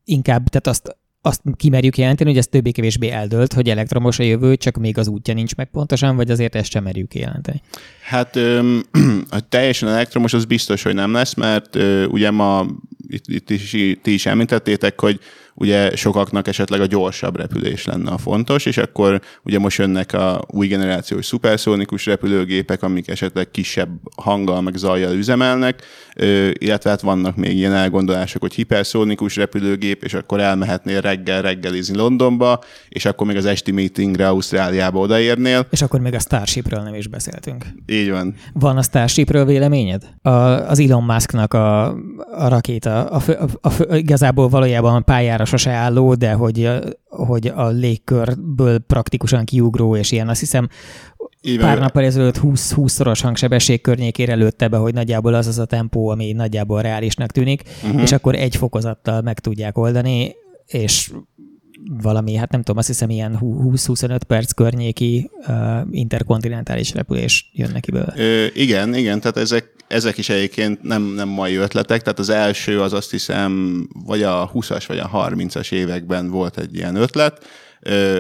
S1: inkább, tehát azt azt kimerjük jelenteni, hogy ez többé-kevésbé eldölt, hogy elektromos a jövő, csak még az útja nincs meg pontosan, vagy azért ezt sem merjük jelenteni?
S3: Hát öm, teljesen elektromos az biztos, hogy nem lesz, mert ö, ugye ma itt, itt is, ti is említettétek, hogy ugye sokaknak esetleg a gyorsabb repülés lenne a fontos, és akkor ugye most jönnek a új generációs szuperszónikus repülőgépek, amik esetleg kisebb hanggal meg zajjal üzemelnek, illetve hát vannak még ilyen elgondolások, hogy hiperszónikus repülőgép, és akkor elmehetnél reggel reggelizni Londonba, és akkor még az esti meetingre Ausztráliába odaérnél.
S1: És akkor még a Starshipről nem is beszéltünk.
S3: Így van.
S1: Van a Starshipről véleményed? A, az Elon Musknak a, a rakéta, a, a, a, a, igazából valójában pályára sose álló, de hogy, hogy a légkörből praktikusan kiugró, és ilyen azt hiszem így pár nappal ezelőtt 20-20-szoros hangsebesség környékére lőtte be, hogy nagyjából az az a tempó, ami nagyjából reálisnak tűnik, uh-huh. és akkor egy fokozattal meg tudják oldani, és valami, hát nem tudom, azt hiszem ilyen 20-25 perc környéki uh, interkontinentális repülés jön neki belőle.
S3: Ö, igen, igen, tehát ezek, ezek is egyébként nem, nem mai ötletek, tehát az első az azt hiszem, vagy a 20-as, vagy a 30-as években volt egy ilyen ötlet,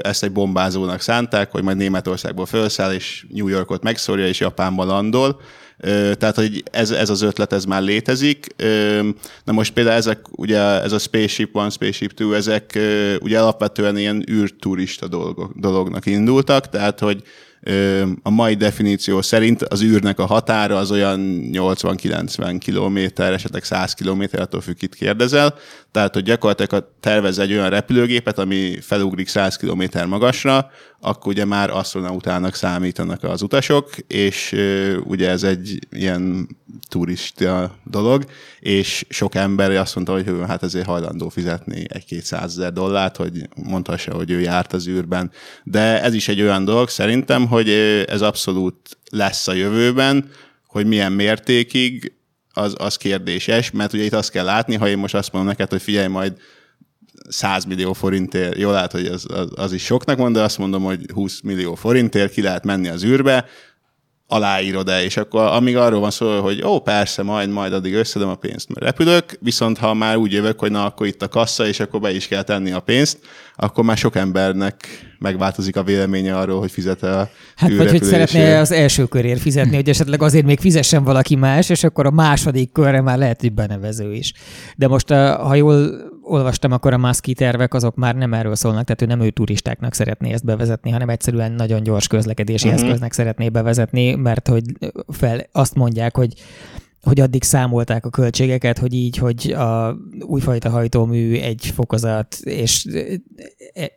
S3: ezt egy bombázónak szánták, hogy majd Németországból felszáll, és New Yorkot megszórja, és Japánban landol. Tehát, hogy ez, ez az ötlet, ez már létezik. Na most például ezek, ugye ez a Spaceship One, Spaceship Two, ezek ugye alapvetően ilyen űrturista dolgok, dolognak indultak, tehát, hogy a mai definíció szerint az űrnek a határa az olyan 80-90 km, esetleg 100 km, attól függ, kit kérdezel. Tehát, hogy gyakorlatilag tervez egy olyan repülőgépet, ami felugrik 100 km magasra, akkor ugye már asztronautának számítanak az utasok, és ugye ez egy ilyen turista dolog, és sok ember azt mondta, hogy hát ezért hajlandó fizetni egy-két százezer dollárt, hogy mondhassa, hogy ő járt az űrben. De ez is egy olyan dolog szerintem, hogy ez abszolút lesz a jövőben, hogy milyen mértékig, az, az kérdéses, mert ugye itt azt kell látni, ha én most azt mondom neked, hogy figyelj majd 100 millió forintért, jól lehet, hogy az, az, az is soknak mond, de azt mondom, hogy 20 millió forintért ki lehet menni az űrbe, aláírod-e, és akkor amíg arról van szó, hogy ó, persze, majd, majd addig összedem a pénzt, mert repülök, viszont ha már úgy jövök, hogy na, akkor itt a kassa, és akkor be is kell tenni a pénzt, akkor már sok embernek megváltozik a véleménye arról, hogy fizet a
S1: Hát vagy hogy szeretné az első körért fizetni, hogy esetleg azért még fizessen valaki más, és akkor a második körre már lehet, hogy benevező is. De most, ha jól olvastam, akkor a Muski tervek azok már nem erről szólnak, tehát ő nem ő turistáknak szeretné ezt bevezetni, hanem egyszerűen nagyon gyors közlekedési uh-huh. eszköznek szeretné bevezetni, mert hogy fel azt mondják, hogy hogy addig számolták a költségeket, hogy így, hogy a újfajta hajtómű egy fokozat, és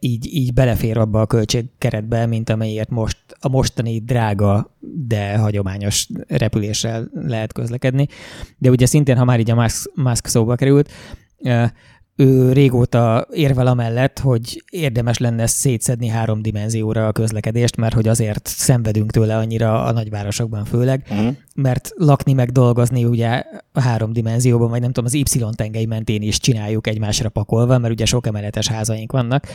S1: így, így belefér abba a költségkeretbe, mint amelyért most a mostani drága, de hagyományos repüléssel lehet közlekedni. De ugye szintén, ha már így a Musk, Musk szóba került, ő régóta érvel amellett, hogy érdemes lenne szétszedni három dimenzióra a közlekedést, mert hogy azért szenvedünk tőle annyira a nagyvárosokban főleg, uh-huh. mert lakni meg dolgozni ugye a három dimenzióban, vagy nem tudom, az Y-tengely mentén is csináljuk egymásra pakolva, mert ugye sok emeletes házaink vannak,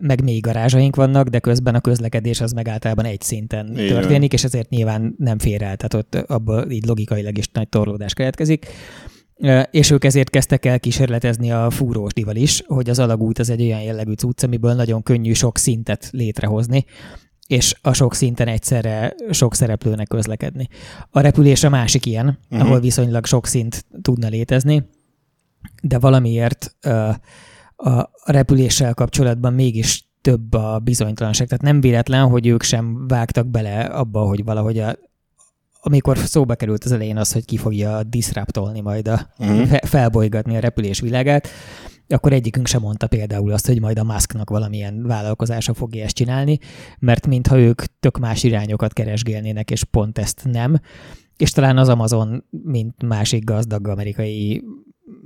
S1: meg még garázsaink vannak, de közben a közlekedés az meg általában egy szinten Igen. történik, és ezért nyilván nem fér el, tehát ott abból így logikailag is nagy torlódás keletkezik és ők ezért kezdtek el kísérletezni a fúrósdival is, hogy az alagút az egy olyan jellegű cucc, amiből nagyon könnyű sok szintet létrehozni, és a sok szinten egyszerre sok szereplőnek közlekedni. A repülés a másik ilyen, uh-huh. ahol viszonylag sok szint tudna létezni, de valamiért a repüléssel kapcsolatban mégis több a bizonytalanság. Tehát nem véletlen, hogy ők sem vágtak bele abba, hogy valahogy a amikor szóba került az elején az, hogy ki fogja disruptolni majd a, uh-huh. felbolygatni a repülés világát, akkor egyikünk sem mondta például azt, hogy majd a Musknak valamilyen vállalkozása fogja ezt csinálni, mert mintha ők tök más irányokat keresgélnének, és pont ezt nem. És talán az Amazon, mint másik gazdag amerikai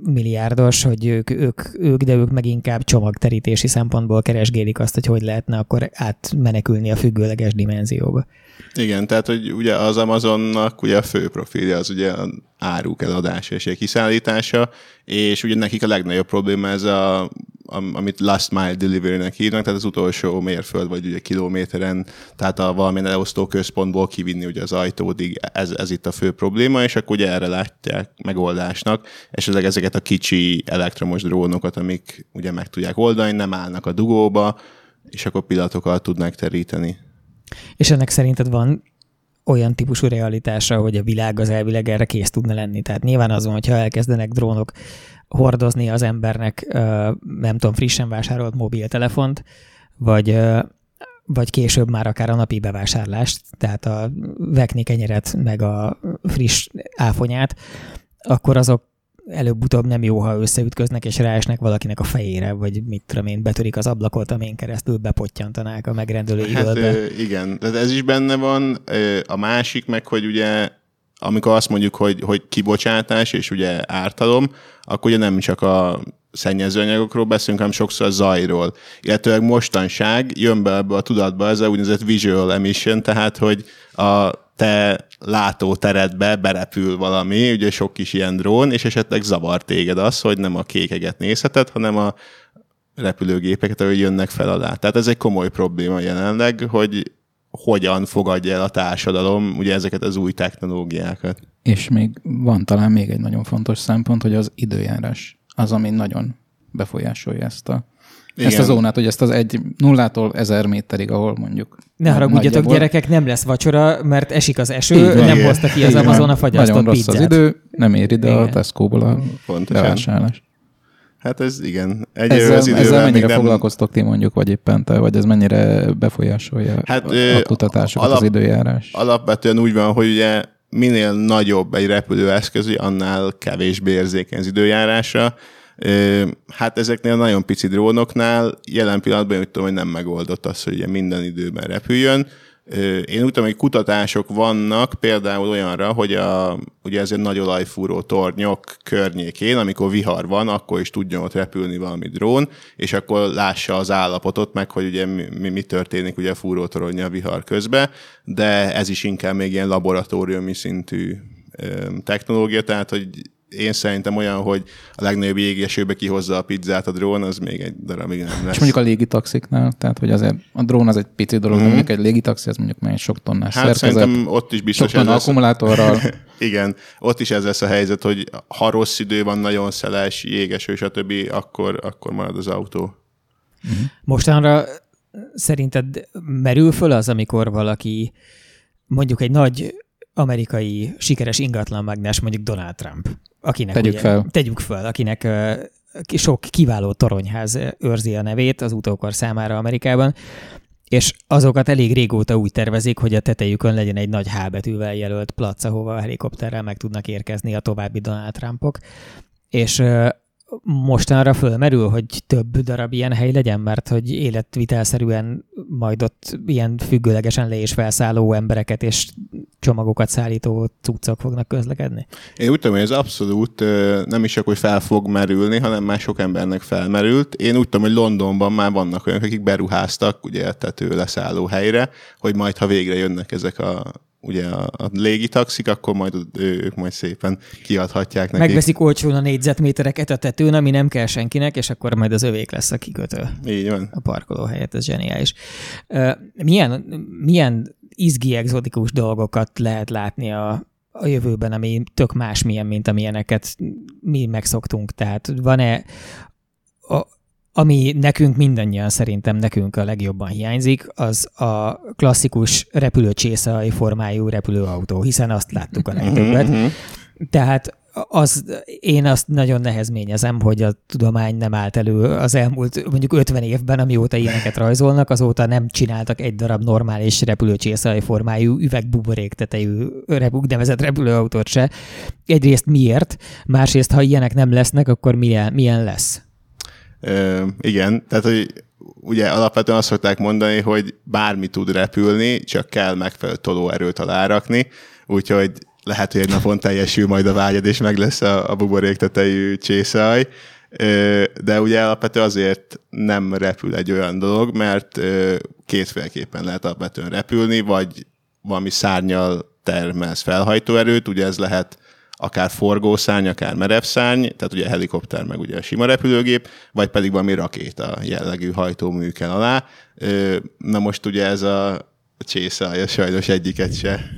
S1: milliárdos, hogy ők, ők, ők, de ők meg inkább csomagterítési szempontból keresgélik azt, hogy hogy lehetne akkor átmenekülni a függőleges dimenzióba.
S3: Igen, tehát hogy ugye az Amazonnak ugye a fő profilja az ugye áruk eladása és kiszállítása, és ugye nekik a legnagyobb probléma ez a amit last mile delivery-nek hívnak, tehát az utolsó mérföld, vagy ugye kilométeren, tehát a valamilyen elosztó központból kivinni ugye az ajtódig, ez, ez itt a fő probléma, és akkor ugye erre látják megoldásnak, ezek, ezeket a kicsi elektromos drónokat, amik ugye meg tudják oldani, nem állnak a dugóba, és akkor pillanatokkal tudnak teríteni.
S1: És ennek szerinted van olyan típusú realitása, hogy a világ az elvileg erre kész tudna lenni. Tehát nyilván az van, hogyha elkezdenek drónok hordozni az embernek, nem tudom, frissen vásárolt mobiltelefont, vagy, vagy később már akár a napi bevásárlást, tehát a vekni kenyeret, meg a friss áfonyát, akkor azok előbb-utóbb nem jó, ha összeütköznek és ráesnek valakinek a fejére, vagy mit tudom én, betörik az ablakot, amin keresztül bepottyantanák a megrendelő hát,
S3: Ö, igen, tehát ez is benne van. A másik meg, hogy ugye amikor azt mondjuk, hogy, hogy kibocsátás és ugye ártalom, akkor ugye nem csak a szennyezőanyagokról beszélünk, hanem sokszor a zajról. Illetőleg mostanság jön be ebbe a tudatba ez a úgynevezett visual emission, tehát hogy a te látóteredbe berepül valami, ugye sok kis ilyen drón, és esetleg zavar téged az, hogy nem a kékeget nézheted, hanem a repülőgépeket, ahogy jönnek fel alá. Tehát ez egy komoly probléma jelenleg, hogy hogyan fogadja el a társadalom ugye ezeket az új technológiákat.
S2: És még van talán még egy nagyon fontos szempont, hogy az időjárás az, ami nagyon befolyásolja ezt a igen. Ezt a zónát, hogy ezt az egy nullától ezer méterig, ahol mondjuk...
S1: Ne haragudjatok, gyerekek, nem lesz vacsora, mert esik az eső, van, nem igen. hozta ki az Amazon a fagyasztott Nagyon
S2: rossz pizzát. az idő, nem ér ide igen. a Tesco-ból a bevásárlás.
S3: Hát ez igen.
S2: Egy ezzel, az ezzel mennyire nem... foglalkoztok ti mondjuk, vagy éppen te, vagy ez mennyire befolyásolja hát, a, a kutatásokat, alap, az időjárás?
S3: Alapvetően úgy van, hogy ugye minél nagyobb egy repülőeszköz, annál kevésbé érzékeny az időjárásra. Hát ezeknél a nagyon pici drónoknál jelen pillanatban úgy tudom, hogy nem megoldott az, hogy ugye minden időben repüljön. Én úgy tudom, hogy kutatások vannak például olyanra, hogy a, ugye ez egy nagy olajfúró tornyok környékén, amikor vihar van, akkor is tudjon ott repülni valami drón, és akkor lássa az állapotot meg, hogy ugye mi, mi történik ugye a fúrótorony a vihar közben, de ez is inkább még ilyen laboratóriumi szintű technológia, tehát hogy én szerintem olyan, hogy a legnagyobb jégesőbe kihozza a pizzát a drón, az még egy darabig nem lesz.
S2: És mondjuk a légitaxiknál, tehát hogy azért a drón az egy pici dolog, mm. mondjuk egy légitaxi, az mondjuk már egy sok tonnás
S3: hát
S2: szerkezet.
S3: szerintem ott is biztos
S2: sok tonna akkumulátorral.
S3: Igen, ott is ez lesz a helyzet, hogy ha rossz idő van, nagyon szeles, jégeső, stb., akkor, akkor marad az autó.
S1: Uh-huh. Mostanra szerinted merül föl az, amikor valaki mondjuk egy nagy amerikai sikeres ingatlan mágnás, mondjuk Donald Trump, akinek
S2: tegyük
S1: ugye,
S2: fel.
S1: tegyük fel, akinek sok kiváló toronyház őrzi a nevét az utókor számára Amerikában, és azokat elég régóta úgy tervezik, hogy a tetejükön legyen egy nagy H betűvel jelölt plac, ahova a helikopterrel meg tudnak érkezni a további Donald Trumpok. És mostanra fölmerül, hogy több darab ilyen hely legyen, mert hogy életvitelszerűen majd ott ilyen függőlegesen le és felszálló embereket és csomagokat szállító cuccok fognak közlekedni?
S3: Én úgy tudom, hogy ez abszolút nem is csak, hogy fel fog merülni, hanem már sok embernek felmerült. Én úgy tudom, hogy Londonban már vannak olyanok, akik beruháztak ugye tető leszálló helyre, hogy majd ha végre jönnek ezek a ugye a, a légitaxik, akkor majd ők majd szépen kiadhatják nekik.
S1: Megveszik olcsón a négyzetmétereket a tetőn, ami nem kell senkinek, és akkor majd az övék lesz a kikötő.
S3: Így van.
S1: A parkoló helyett, ez zseniális. Milyen, milyen izgi exotikus dolgokat lehet látni a, a jövőben, ami tök más milyen, mint amilyeneket mi megszoktunk. Tehát van-e a, ami nekünk mindannyian szerintem nekünk a legjobban hiányzik, az a klasszikus repülőcsészai formájú repülőautó, hiszen azt láttuk a legtöbbet. Mhm, mhm. Tehát az, én azt nagyon nehezményezem, hogy a tudomány nem állt elő az elmúlt mondjuk 50 évben, amióta ilyeneket rajzolnak, azóta nem csináltak egy darab normális repülőcsészai formájú üvegbuborék tetejű nevezett repülőautót se. Egyrészt miért, másrészt ha ilyenek nem lesznek, akkor milyen, milyen lesz?
S3: Igen, tehát hogy ugye alapvetően azt szokták mondani, hogy bármi tud repülni, csak kell megfelelő tolóerőt alárakni, úgyhogy lehet, hogy egy napon teljesül majd a vágyad, és meg lesz a, a buborék tetejű csészaj, de ugye alapvetően azért nem repül egy olyan dolog, mert kétféleképpen lehet alapvetően repülni, vagy valami szárnyal termelsz felhajtóerőt, ugye ez lehet akár forgószárny, akár merevszárny, tehát ugye helikopter, meg ugye a sima repülőgép, vagy pedig valami rakéta jellegű hajtómű kell alá. Na most ugye ez a csészalja sajnos egyiket se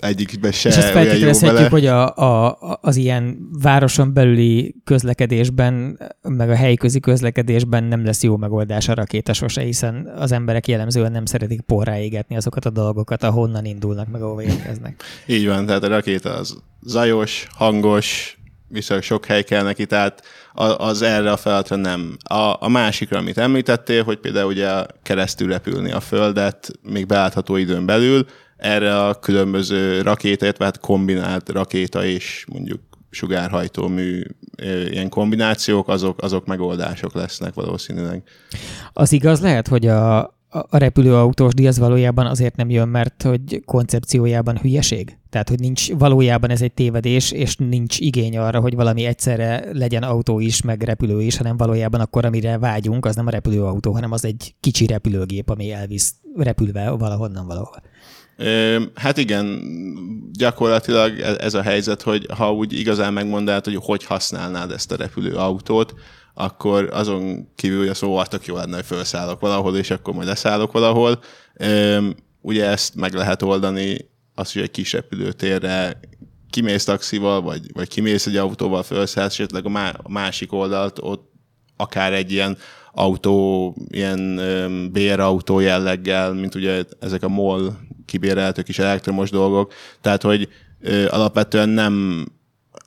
S3: egyikbe se
S1: És ezt feltételezhetjük, hogy a, a, az ilyen városon belüli közlekedésben, meg a helyi közi közlekedésben nem lesz jó megoldás a rakéta sose, hiszen az emberek jellemzően nem szeretik porrá égetni azokat a dolgokat, ahonnan indulnak, meg ahova érkeznek.
S3: Így van, tehát a rakéta az zajos, hangos, viszonylag sok hely kell neki, tehát az erre a feladatra nem. A, a másikra, amit említettél, hogy például ugye keresztül repülni a Földet, még beállható időn belül, erre a különböző rakéta, illetve hát kombinált rakéta és mondjuk sugárhajtómű ilyen kombinációk, azok, azok megoldások lesznek valószínűleg.
S1: Az igaz lehet, hogy a, a repülőautós díj az valójában azért nem jön, mert hogy koncepciójában hülyeség? Tehát, hogy nincs valójában ez egy tévedés, és nincs igény arra, hogy valami egyszerre legyen autó is, meg repülő is, hanem valójában akkor, amire vágyunk, az nem a repülőautó, hanem az egy kicsi repülőgép, ami elvisz repülve valahonnan valahol.
S3: Hát igen, gyakorlatilag e-, ez a helyzet, hogy ha úgy igazán megmondanád, hogy hogy használnád ezt a repülőautót, akkor azon kívül, hogy a szó tök jó lenne, hogy felszállok valahol, és akkor majd leszállok valahol. Ugye ezt meg lehet oldani, az, hogy egy kis repülőtérre kimész taxival, vagy, vagy kimész egy autóval, felszállsz, és a másik oldalt ott akár egy ilyen autó, ilyen bérautó jelleggel, mint ugye ezek a MOL kibérelhető kis elektromos dolgok. Tehát, hogy ö, alapvetően nem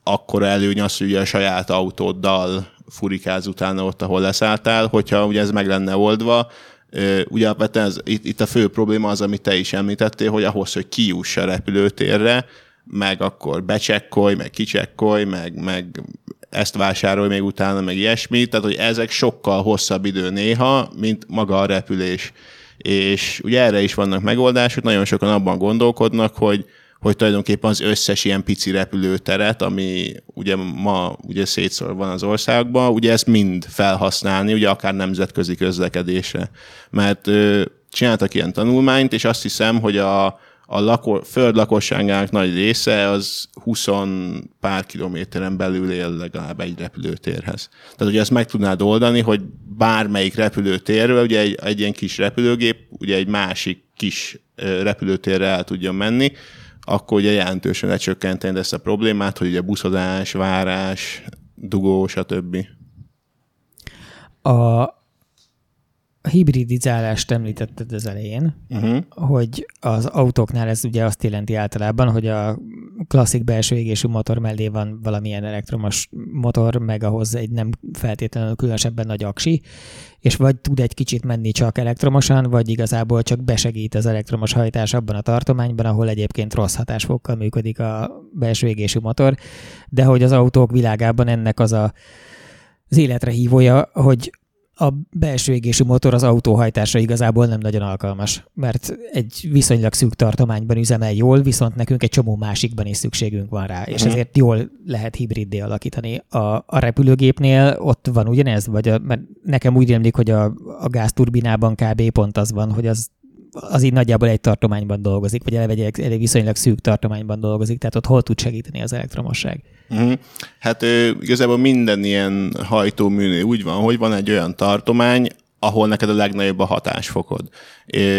S3: akkora előny az, hogy a saját autóddal furikáz utána ott, ahol leszálltál, hogyha ugye ez meg lenne oldva, ugye alapvetően ez, itt, itt a fő probléma az, amit te is említettél, hogy ahhoz, hogy kijuss a repülőtérre, meg akkor becsekkolj, meg kicsekkolj, meg, meg ezt vásárolj még utána, meg ilyesmi, tehát hogy ezek sokkal hosszabb idő néha, mint maga a repülés. És ugye erre is vannak megoldások, nagyon sokan abban gondolkodnak, hogy hogy tulajdonképpen az összes ilyen pici repülőteret, ami ugye ma ugye szétszor van az országban, ugye ezt mind felhasználni, ugye akár nemzetközi közlekedésre. Mert ö, csináltak ilyen tanulmányt, és azt hiszem, hogy a, a lako- föld lakosságának nagy része az 20 pár kilométeren belül él legalább egy repülőtérhez. Tehát ugye ezt meg tudnád oldani, hogy bármelyik repülőtérről, ugye egy, egy ilyen kis repülőgép, ugye egy másik kis repülőtérre el tudjon menni, akkor ugye jelentősen lecsökkenteni ezt a problémát, hogy ugye buszodás, várás, dugó, stb.
S1: A hibridizálást említetted az elején, uh-huh. hogy az autóknál ez ugye azt jelenti általában, hogy a klasszik belső égésű motor mellé van valamilyen elektromos motor, meg ahhoz egy nem feltétlenül különösebben nagy aksi, és vagy tud egy kicsit menni csak elektromosan, vagy igazából csak besegít az elektromos hajtás abban a tartományban, ahol egyébként rossz hatásfokkal működik a belső égésű motor, de hogy az autók világában ennek az a az életre hívója, hogy a belső égésű motor az autóhajtásra igazából nem nagyon alkalmas, mert egy viszonylag szűk tartományban üzemel jól, viszont nekünk egy csomó másikban is szükségünk van rá, és mhm. ezért jól lehet hibriddé alakítani. A, a repülőgépnél ott van ugyanez, vagy a, mert nekem úgy rémlik, hogy a, a gázturbinában kb. pont az van, hogy az az így nagyjából egy tartományban dolgozik, vagy eleve egy, egy viszonylag szűk tartományban dolgozik, tehát ott hol tud segíteni az elektromosság?
S3: Mm. Hát igazából minden ilyen hajtóműnél úgy van, hogy van egy olyan tartomány, ahol neked a legnagyobb a hatásfokod.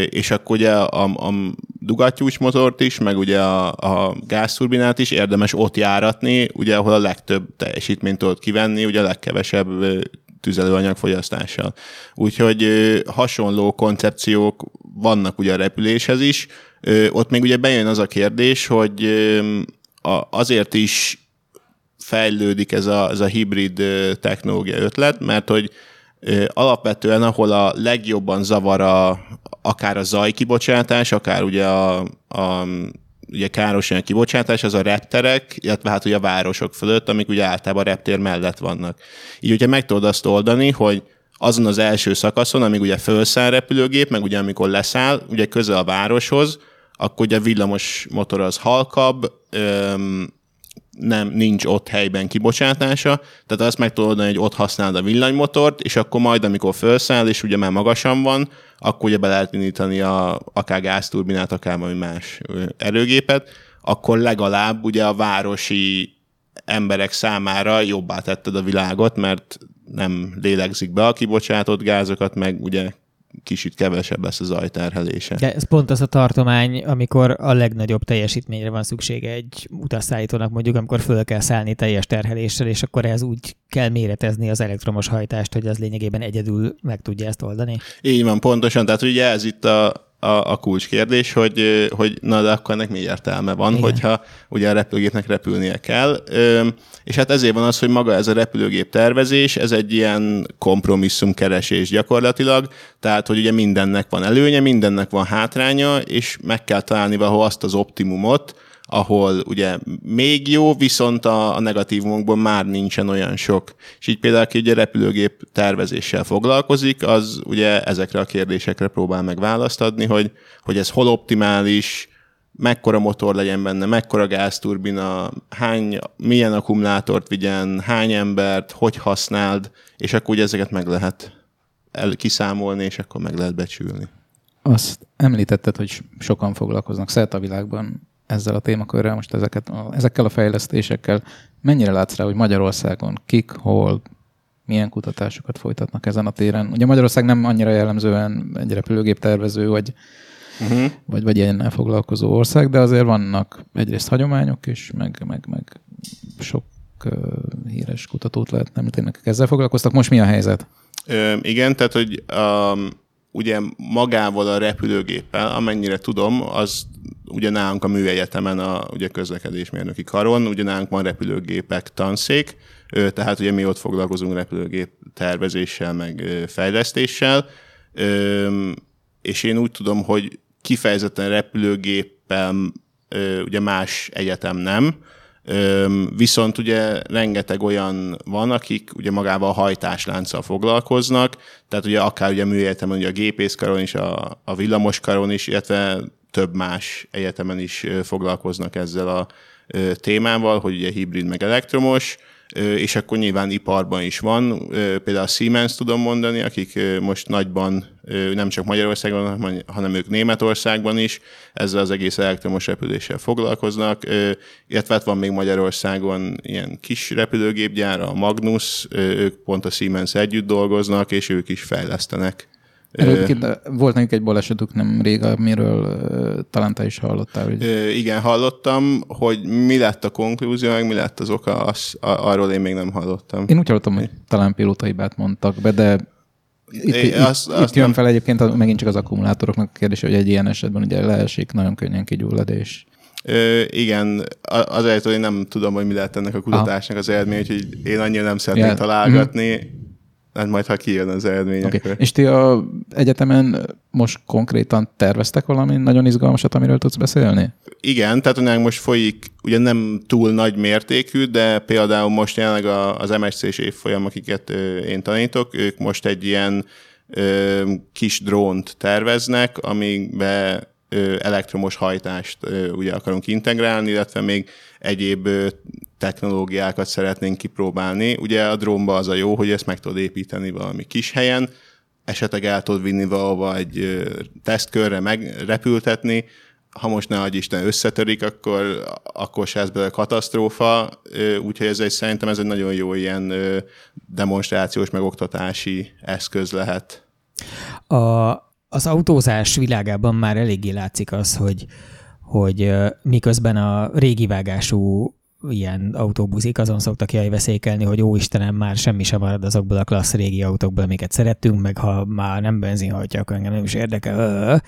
S3: És akkor ugye a, a dugattyús motort is, meg ugye a, a gázturbinát is érdemes ott járatni, ugye ahol a legtöbb teljesítményt tudod kivenni, ugye a legkevesebb tüzelőanyag fogyasztással. Úgyhogy hasonló koncepciók vannak ugye a repüléshez is. Ott még ugye bejön az a kérdés, hogy azért is fejlődik ez a, ez a hibrid technológia ötlet, mert hogy alapvetően, ahol a legjobban zavar a, akár a zajkibocsátás, akár ugye a, a ugye káros ilyen kibocsátás, az a repterek, illetve hát ugye a városok fölött, amik ugye általában a reptér mellett vannak. Így ugye meg tudod azt oldani, hogy azon az első szakaszon, amíg ugye felszáll repülőgép, meg ugye amikor leszáll, ugye közel a városhoz, akkor ugye a villamos motor az halkabb, öm, nem, nincs ott helyben kibocsátása, tehát azt meg tudod hogy ott használod a villanymotort, és akkor majd, amikor felszáll, és ugye már magasan van, akkor ugye be lehet indítani a, akár gázturbinát, akár valami más erőgépet, akkor legalább ugye a városi emberek számára jobbá tetted a világot, mert nem lélegzik be a kibocsátott gázokat, meg ugye kicsit kevesebb lesz a zajterhelése.
S1: De ez pont az a tartomány, amikor a legnagyobb teljesítményre van szüksége egy utasszállítónak, mondjuk amikor föl kell szállni teljes terheléssel, és akkor ez úgy kell méretezni az elektromos hajtást, hogy az lényegében egyedül meg tudja ezt oldani.
S3: Így van, pontosan. Tehát ugye ez itt a, a, a kulcskérdés, hogy, hogy na de akkor ennek mi értelme van, Igen. hogyha ugye a repülőgépnek repülnie kell. És hát ezért van az, hogy maga ez a repülőgép tervezés, ez egy ilyen kompromisszum keresés gyakorlatilag, tehát hogy ugye mindennek van előnye, mindennek van hátránya, és meg kell találni valahol azt az optimumot, ahol ugye még jó, viszont a, a negatívumokból már nincsen olyan sok. És így például, aki ugye repülőgép tervezéssel foglalkozik, az ugye ezekre a kérdésekre próbál meg választ adni, hogy, hogy ez hol optimális, mekkora motor legyen benne, mekkora gázturbina, hány, milyen akkumulátort vigyen, hány embert, hogy használd, és akkor ugye ezeket meg lehet el, kiszámolni, és akkor meg lehet becsülni.
S2: Azt említetted, hogy sokan foglalkoznak szerte a világban ezzel a témakörrel, most ezeket, ezekkel a fejlesztésekkel. Mennyire látsz rá, hogy Magyarországon kik, hol, milyen kutatásokat folytatnak ezen a téren? Ugye Magyarország nem annyira jellemzően egy repülőgép tervező, vagy, uh-huh. vagy, vagy ilyennel foglalkozó ország, de azért vannak egyrészt hagyományok is, meg, meg, meg sok uh, híres kutatót lehet említeni, akik ezzel foglalkoztak. Most mi a helyzet?
S3: Ö, igen, tehát hogy um, ugye magával a repülőgéppel, amennyire tudom, az ugye nálunk a műegyetemen, a ugye közlekedésmérnöki karon, ugye nálunk van repülőgépek tanszék, tehát ugye mi ott foglalkozunk repülőgép tervezéssel, meg fejlesztéssel, és én úgy tudom, hogy kifejezetten repülőgéppel ugye más egyetem nem, Viszont ugye rengeteg olyan van, akik ugye magával a hajtáslánccal foglalkoznak, tehát ugye akár ugye műegyetemen ugye a gépészkaron is, a, a villamoskaron is, illetve több más egyetemen is foglalkoznak ezzel a témával, hogy ugye hibrid meg elektromos, és akkor nyilván iparban is van. Például a Siemens tudom mondani, akik most nagyban nem csak Magyarországon, hanem ők Németországban is ezzel az egész elektromos repüléssel foglalkoznak, illetve hát van még Magyarországon ilyen kis repülőgépgyár, a Magnus, ők pont a Siemens együtt dolgoznak, és ők is fejlesztenek
S2: Egyébként volt nekik egy balesetuk nem rég, amiről talán te is hallottál. Hogy...
S3: Igen, hallottam, hogy mi lett a konklúzió, meg mi lett az oka, az, arról én még nem hallottam.
S2: Én úgy hallottam, hogy talán pilótaibát mondtak be, de itt, itt, azt, itt azt jön nem... fel egyébként megint csak az akkumulátoroknak a kérdés, hogy egy ilyen esetben ugye leesik, nagyon könnyen kigyullad, és
S3: Ö, igen, azért, hogy én nem tudom, hogy mi lett ennek a kutatásnak az eredmény, úgyhogy én annyira nem szeretném yeah. találgatni. Mm. Hát majd, ha kijön az eredmény. Okay. Akkor...
S2: És ti a egyetemen most konkrétan terveztek valami nagyon izgalmasat, amiről tudsz beszélni?
S3: Igen, tehát most folyik, ugye nem túl nagy mértékű, de például most jelenleg az MSC-s évfolyam, akiket én tanítok, ők most egy ilyen ö, kis drónt terveznek, amiben elektromos hajtást ugye akarunk integrálni, illetve még egyéb technológiákat szeretnénk kipróbálni. Ugye a drónba az a jó, hogy ezt meg tudod építeni valami kis helyen, esetleg el tudod vinni valahova egy tesztkörre megrepültetni, ha most ne Isten összetörik, akkor, akkor se ez belőle katasztrófa, úgyhogy ez egy, szerintem ez egy nagyon jó ilyen demonstrációs, megoktatási eszköz lehet.
S1: A, az autózás világában már eléggé látszik az, hogy, hogy miközben a régi vágású ilyen autóbuzik, azon szoktak jaj veszékelni, hogy ó Istenem, már semmi sem marad azokból a klassz régi autókból, amiket szerettünk, meg ha már nem benzinhajtja, akkor engem nem is érdekel.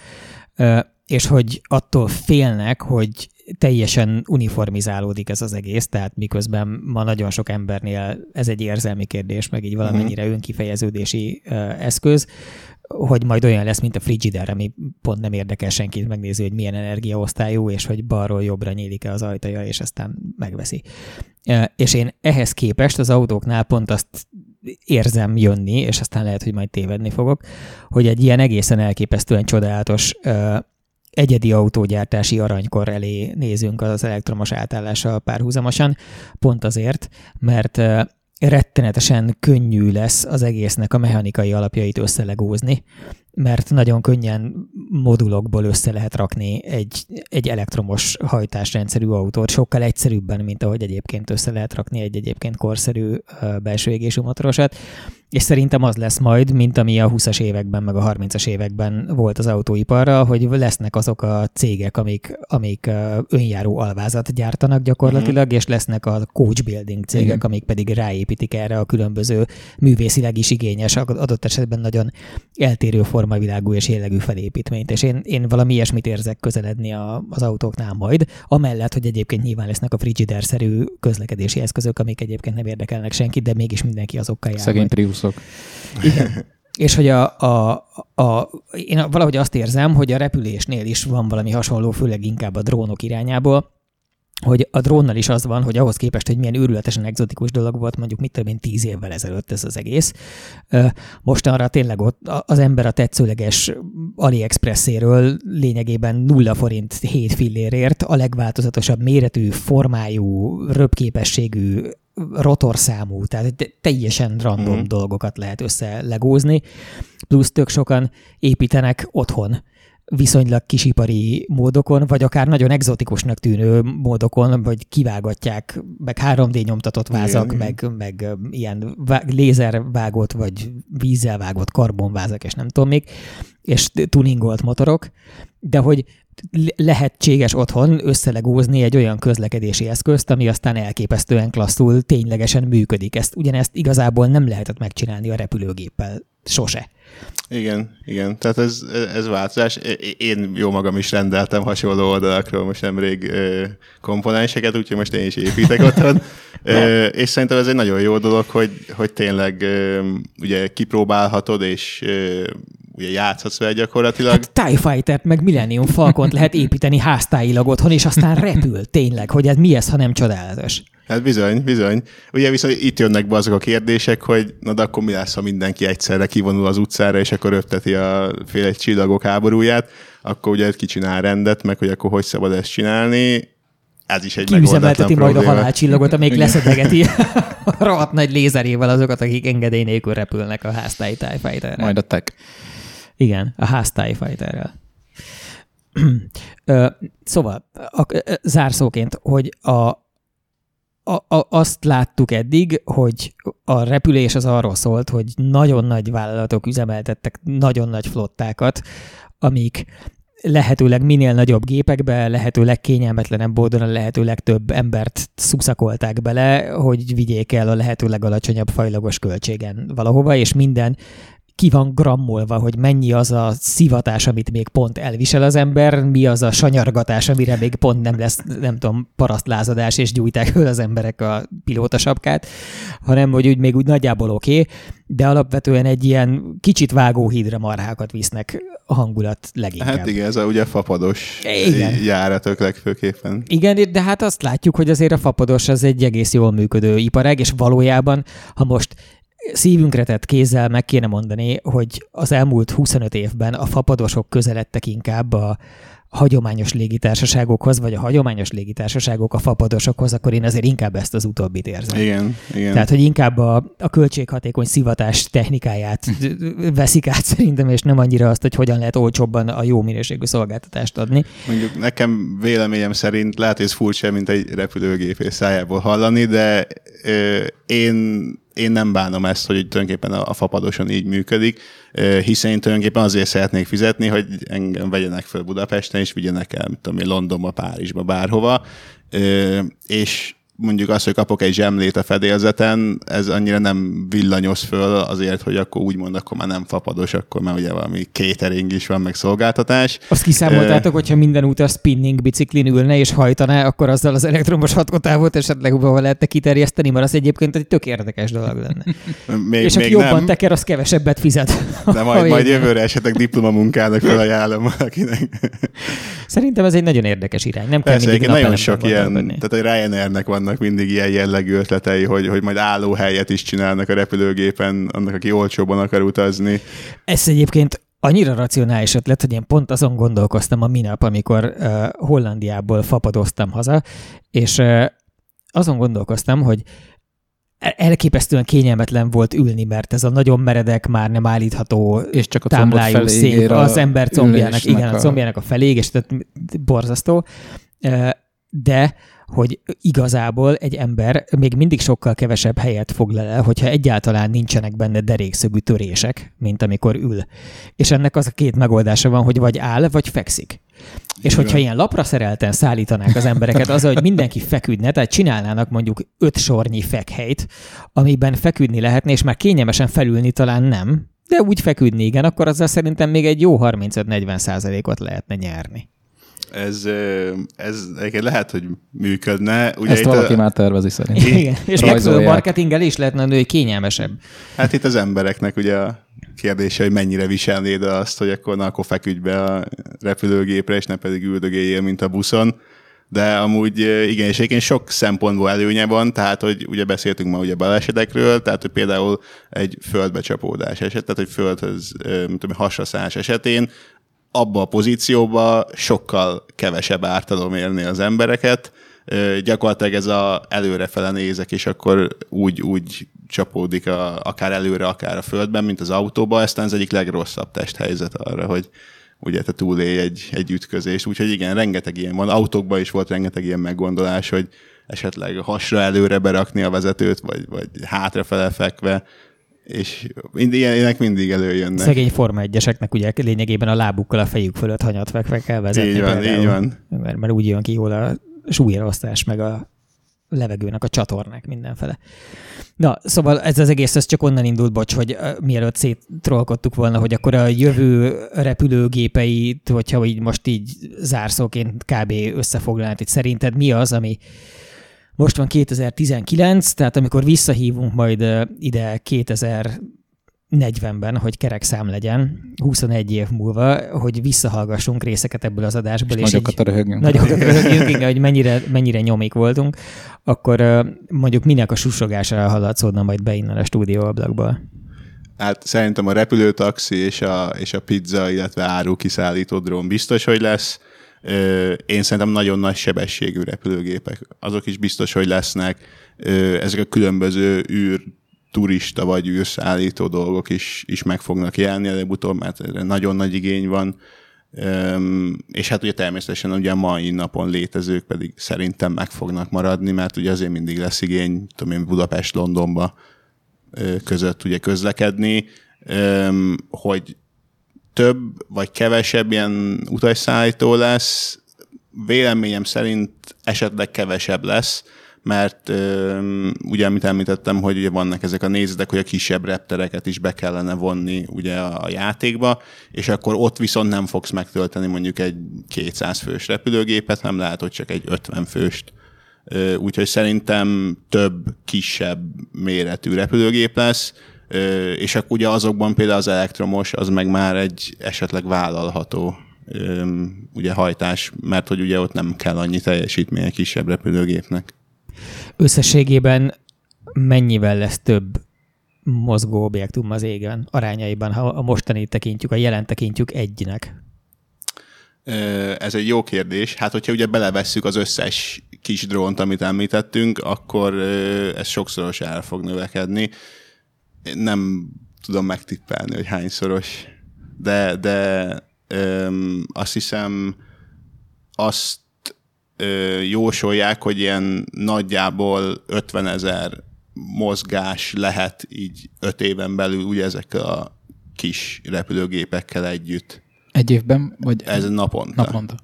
S1: És hogy attól félnek, hogy teljesen uniformizálódik ez az egész, tehát miközben ma nagyon sok embernél ez egy érzelmi kérdés, meg így valamennyire mhm. önkifejeződési eszköz, hogy majd olyan lesz, mint a Frigider, ami pont nem érdekel senkit megnézni, hogy milyen energiaosztályú, és hogy balról jobbra nyílik-e az ajtaja, és aztán megveszi. És én ehhez képest az autóknál pont azt érzem jönni, és aztán lehet, hogy majd tévedni fogok, hogy egy ilyen egészen elképesztően csodálatos egyedi autógyártási aranykor elé nézünk az elektromos átállással párhuzamosan, pont azért, mert rettenetesen könnyű lesz az egésznek a mechanikai alapjait összelegózni, mert nagyon könnyen modulokból össze lehet rakni egy, egy elektromos hajtásrendszerű autót, sokkal egyszerűbben, mint ahogy egyébként össze lehet rakni egy egyébként korszerű belső égésű motorosat, és szerintem az lesz majd, mint ami a 20-as években, meg a 30-as években volt az autóiparra, hogy lesznek azok a cégek, amik, amik önjáró alvázat gyártanak gyakorlatilag, mm-hmm. és lesznek a coach building cégek, Igen. amik pedig ráépítik erre a különböző művészileg is igényes, adott esetben nagyon eltérő formavilágú és jellegű felépítményt. És én, én valami ilyesmit érzek közeledni a, az autóknál majd, amellett, hogy egyébként nyilván lesznek a frigider-szerű közlekedési eszközök, amik egyébként nem érdekelnek senkit, de mégis mindenki azokkal jár.
S2: Szegény Priusok.
S1: Igen. És hogy a, a, a, én valahogy azt érzem, hogy a repülésnél is van valami hasonló, főleg inkább a drónok irányából, hogy a drónnal is az van, hogy ahhoz képest, hogy milyen őrületesen egzotikus dolog volt, mondjuk mit tudom én tíz évvel ezelőtt ez az egész. Mostanra tényleg ott az ember a tetszőleges AliExpresséről lényegében nulla forint 7 fillérért a legváltozatosabb méretű, formájú, röpképességű rotorszámú, tehát teljesen random mm. dolgokat lehet összelegózni, plusz tök sokan építenek otthon viszonylag kisipari módokon, vagy akár nagyon exotikusnak tűnő módokon, vagy kivágatják, meg 3D nyomtatott vázak, igen, meg, meg ilyen lézervágott, vagy vízzel vágott karbonvázak, és nem tudom még, és tuningolt motorok, de hogy lehetséges otthon összelegózni egy olyan közlekedési eszközt, ami aztán elképesztően klasszul ténylegesen működik. Ezt ugyanezt igazából nem lehetett megcsinálni a repülőgéppel sose.
S3: Igen, igen. Tehát ez, ez változás. Én jó magam is rendeltem hasonló oldalakról most nemrég komponenseket, úgyhogy most én is építek otthon. és szerintem ez egy nagyon jó dolog, hogy, hogy tényleg ugye kipróbálhatod, és ugye játszhatsz vele gyakorlatilag.
S1: Hát TIE Fighter-t meg Millennium Falcont lehet építeni háztáilag otthon, és aztán repül tényleg, hogy ez mi ez, ha nem csodálatos.
S3: Hát bizony, bizony. Ugye viszont itt jönnek be azok a kérdések, hogy na de akkor mi lesz, ha mindenki egyszerre kivonul az utcára, és akkor ötteti a fél csillagok háborúját, akkor ugye kicsinál rendet, meg hogy akkor hogy szabad ezt csinálni. Ez is egy
S1: Kiüzemelteti majd a halálcsillagot, amíg leszedegeti a rohadt nagy lézerével azokat, akik engedély nélkül repülnek a háztáji
S2: Majd a tech.
S1: Igen, a ház TIE Fighterrel. szóval, a, zárszóként, hogy a, a, a, azt láttuk eddig, hogy a repülés az arról szólt, hogy nagyon nagy vállalatok üzemeltettek nagyon nagy flottákat, amik lehetőleg minél nagyobb gépekbe, lehetőleg kényelmetlenebb módon a lehető legtöbb embert szuszakolták bele, hogy vigyék el a lehető legalacsonyabb fajlagos költségen valahova, és minden ki van grammolva, hogy mennyi az a szivatás, amit még pont elvisel az ember, mi az a sanyargatás, amire még pont nem lesz, nem tudom, parasztlázadás, és gyújták föl az emberek a pilótasapkát, hanem hogy úgy még úgy nagyjából oké, okay, de alapvetően egy ilyen kicsit vágóhídra marhákat visznek a hangulat leginkább.
S3: Hát igen, ez a ugye fapados igen. járatok legfőképpen.
S1: Igen, de hát azt látjuk, hogy azért a fapados az egy egész jól működő iparág, és valójában, ha most szívünkre tett kézzel meg kéne mondani, hogy az elmúlt 25 évben a fapadosok közeledtek inkább a, hagyományos légitársaságokhoz, vagy a hagyományos légitársaságok a fapadosokhoz, akkor én azért inkább ezt az utóbbit érzem.
S3: Igen, igen.
S1: Tehát, hogy inkább a, a költséghatékony szivatás technikáját veszik át szerintem, és nem annyira azt, hogy hogyan lehet olcsóbban a jó minőségű szolgáltatást adni.
S3: Mondjuk nekem véleményem szerint lehet, hogy ez furcsa, mint egy repülőgépész szájából hallani, de ö, én én nem bánom ezt, hogy tulajdonképpen a, a fapadoson így működik, hiszen én tulajdonképpen azért szeretnék fizetni, hogy engem vegyenek föl Budapesten, és vigyenek el, mit tudom én, Londonba, Párizsba, bárhova, és mondjuk az, hogy kapok egy zsemlét a fedélzeten, ez annyira nem villanyoz föl azért, hogy akkor úgymond akkor már nem fapados, akkor már ugye valami catering is van, meg szolgáltatás.
S1: Azt kiszámoltátok, hogyha minden út a spinning biciklin ülne és hajtaná, akkor azzal az elektromos hatkotávot esetleg hova lehetne kiterjeszteni, mert az egyébként egy tök érdekes dolog lenne. még, és aki jobban nem. teker, az kevesebbet fizet.
S3: De majd, majd jövőre esetleg diplomamunkának felajánlom valakinek.
S1: Szerintem ez egy nagyon érdekes irány. Nem
S3: Persze, kell nagyon sok ilyen, tehát a Ryanairnek van vannak mindig ilyen jellegű ötletei, hogy, hogy majd állóhelyet is csinálnak a repülőgépen, annak, aki olcsóban akar utazni.
S1: Ez egyébként annyira racionális ötlet, hogy én pont azon gondolkoztam a minap, amikor uh, Hollandiából fapadoztam haza, és uh, azon gondolkoztam, hogy elképesztően kényelmetlen volt ülni, mert ez a nagyon meredek, már nem állítható és csak a támlájú szék az ember combjának, igen, a, a combjának a felég, és tehát borzasztó. De hogy igazából egy ember még mindig sokkal kevesebb helyet foglal el, hogyha egyáltalán nincsenek benne derékszögű törések, mint amikor ül. És ennek az a két megoldása van, hogy vagy áll, vagy fekszik. És hogyha ilyen lapra szerelten szállítanák az embereket az, hogy mindenki feküdne, tehát csinálnának mondjuk öt sornyi fekhelyt, amiben feküdni lehetne, és már kényelmesen felülni talán nem, de úgy feküdni igen, akkor azzal szerintem még egy jó 35-40 százalékot lehetne nyerni
S3: ez, ez lehet, hogy működne.
S2: Ugye Ezt valaki a... már tervezi szerintem.
S1: Igen, és megfelelő marketinggel is lehetne nő, hogy kényelmesebb.
S3: Hát itt az embereknek ugye a kérdése, hogy mennyire viselnéd azt, hogy akkor, na, akkor feküdj be a repülőgépre, és ne pedig üldögéljél, mint a buszon. De amúgy igen, és egyébként sok szempontból előnye van, tehát hogy ugye beszéltünk ma ugye balesetekről, tehát hogy például egy földbecsapódás eset, tehát hogy földhöz, mint tudom, hasraszás esetén abba a pozícióba sokkal kevesebb ártalom érni az embereket. Gyakorlatilag ez a előrefele nézek, és akkor úgy, úgy csapódik a, akár előre, akár a földben, mint az autóba. Ezt az egyik legrosszabb testhelyzet arra, hogy ugye te túlélj egy, egy ütközést. Úgyhogy igen, rengeteg ilyen van. Autókban is volt rengeteg ilyen meggondolás, hogy esetleg hasra előre berakni a vezetőt, vagy, vagy hátrafele fekve és ilyenek mindig előjönnek.
S1: Szegény Forma 1 ugye lényegében a lábukkal a fejük fölött hanyat fekve kell vezetni.
S3: Így van, például, így van.
S1: Mert, mert úgy jön ki jól a súlyelosztás, meg a levegőnek a csatornák mindenfele. Na, szóval ez az egész ez csak onnan indult, bocs, hogy uh, mielőtt széttrollkodtuk volna, hogy akkor a jövő repülőgépeit, hogyha így most így zárszóként kb. összefoglalnád, hogy szerinted mi az, ami most van 2019, tehát amikor visszahívunk majd ide 2040-ben, hogy kerek szám legyen, 21 év múlva, hogy visszahallgassunk részeket ebből az adásból.
S2: És, és nagyokat röhögjünk.
S1: Nagyokat röhögjünk, igen, hogy mennyire, mennyire nyomik voltunk, akkor mondjuk minek a susogására hallatszódna majd be innen a stúdióablakból.
S3: Hát szerintem a repülőtaxi és a, és a pizza, illetve áru kiszállító drón biztos, hogy lesz én szerintem nagyon nagy sebességű repülőgépek, azok is biztos, hogy lesznek. Ezek a különböző űr turista vagy űrszállító dolgok is, is meg fognak jelenni előbb-utóbb, mert erre nagyon nagy igény van. Um, és hát ugye természetesen ugye a mai napon létezők pedig szerintem meg fognak maradni, mert ugye azért mindig lesz igény, tudom én, Budapest-Londonba között ugye közlekedni, um, hogy több vagy kevesebb ilyen utasszállító lesz, véleményem szerint esetleg kevesebb lesz, mert ugye, amit említettem, hogy ugye vannak ezek a nézetek, hogy a kisebb reptereket is be kellene vonni ugye a játékba, és akkor ott viszont nem fogsz megtölteni mondjuk egy 200 fős repülőgépet, hanem lehet, hogy csak egy 50 főst. Úgyhogy szerintem több kisebb méretű repülőgép lesz, és akkor ugye azokban például az elektromos, az meg már egy esetleg vállalható ugye hajtás, mert hogy ugye ott nem kell annyi teljesítmény egy kisebb repülőgépnek.
S1: Összességében mennyivel lesz több mozgó objektum az égen arányaiban, ha a mostani tekintjük, a jelen tekintjük egynek?
S3: Ez egy jó kérdés. Hát, hogyha ugye belevesszük az összes kis drónt, amit említettünk, akkor ez sokszoros el fog növekedni. Nem tudom megtippelni, hogy hányszoros, de, de öm, azt hiszem azt ö, jósolják, hogy ilyen nagyjából 50 ezer mozgás lehet így öt éven belül ugye ezekkel a kis repülőgépekkel együtt.
S2: Egy évben? Vagy
S3: Ez naponta.
S2: Naponta.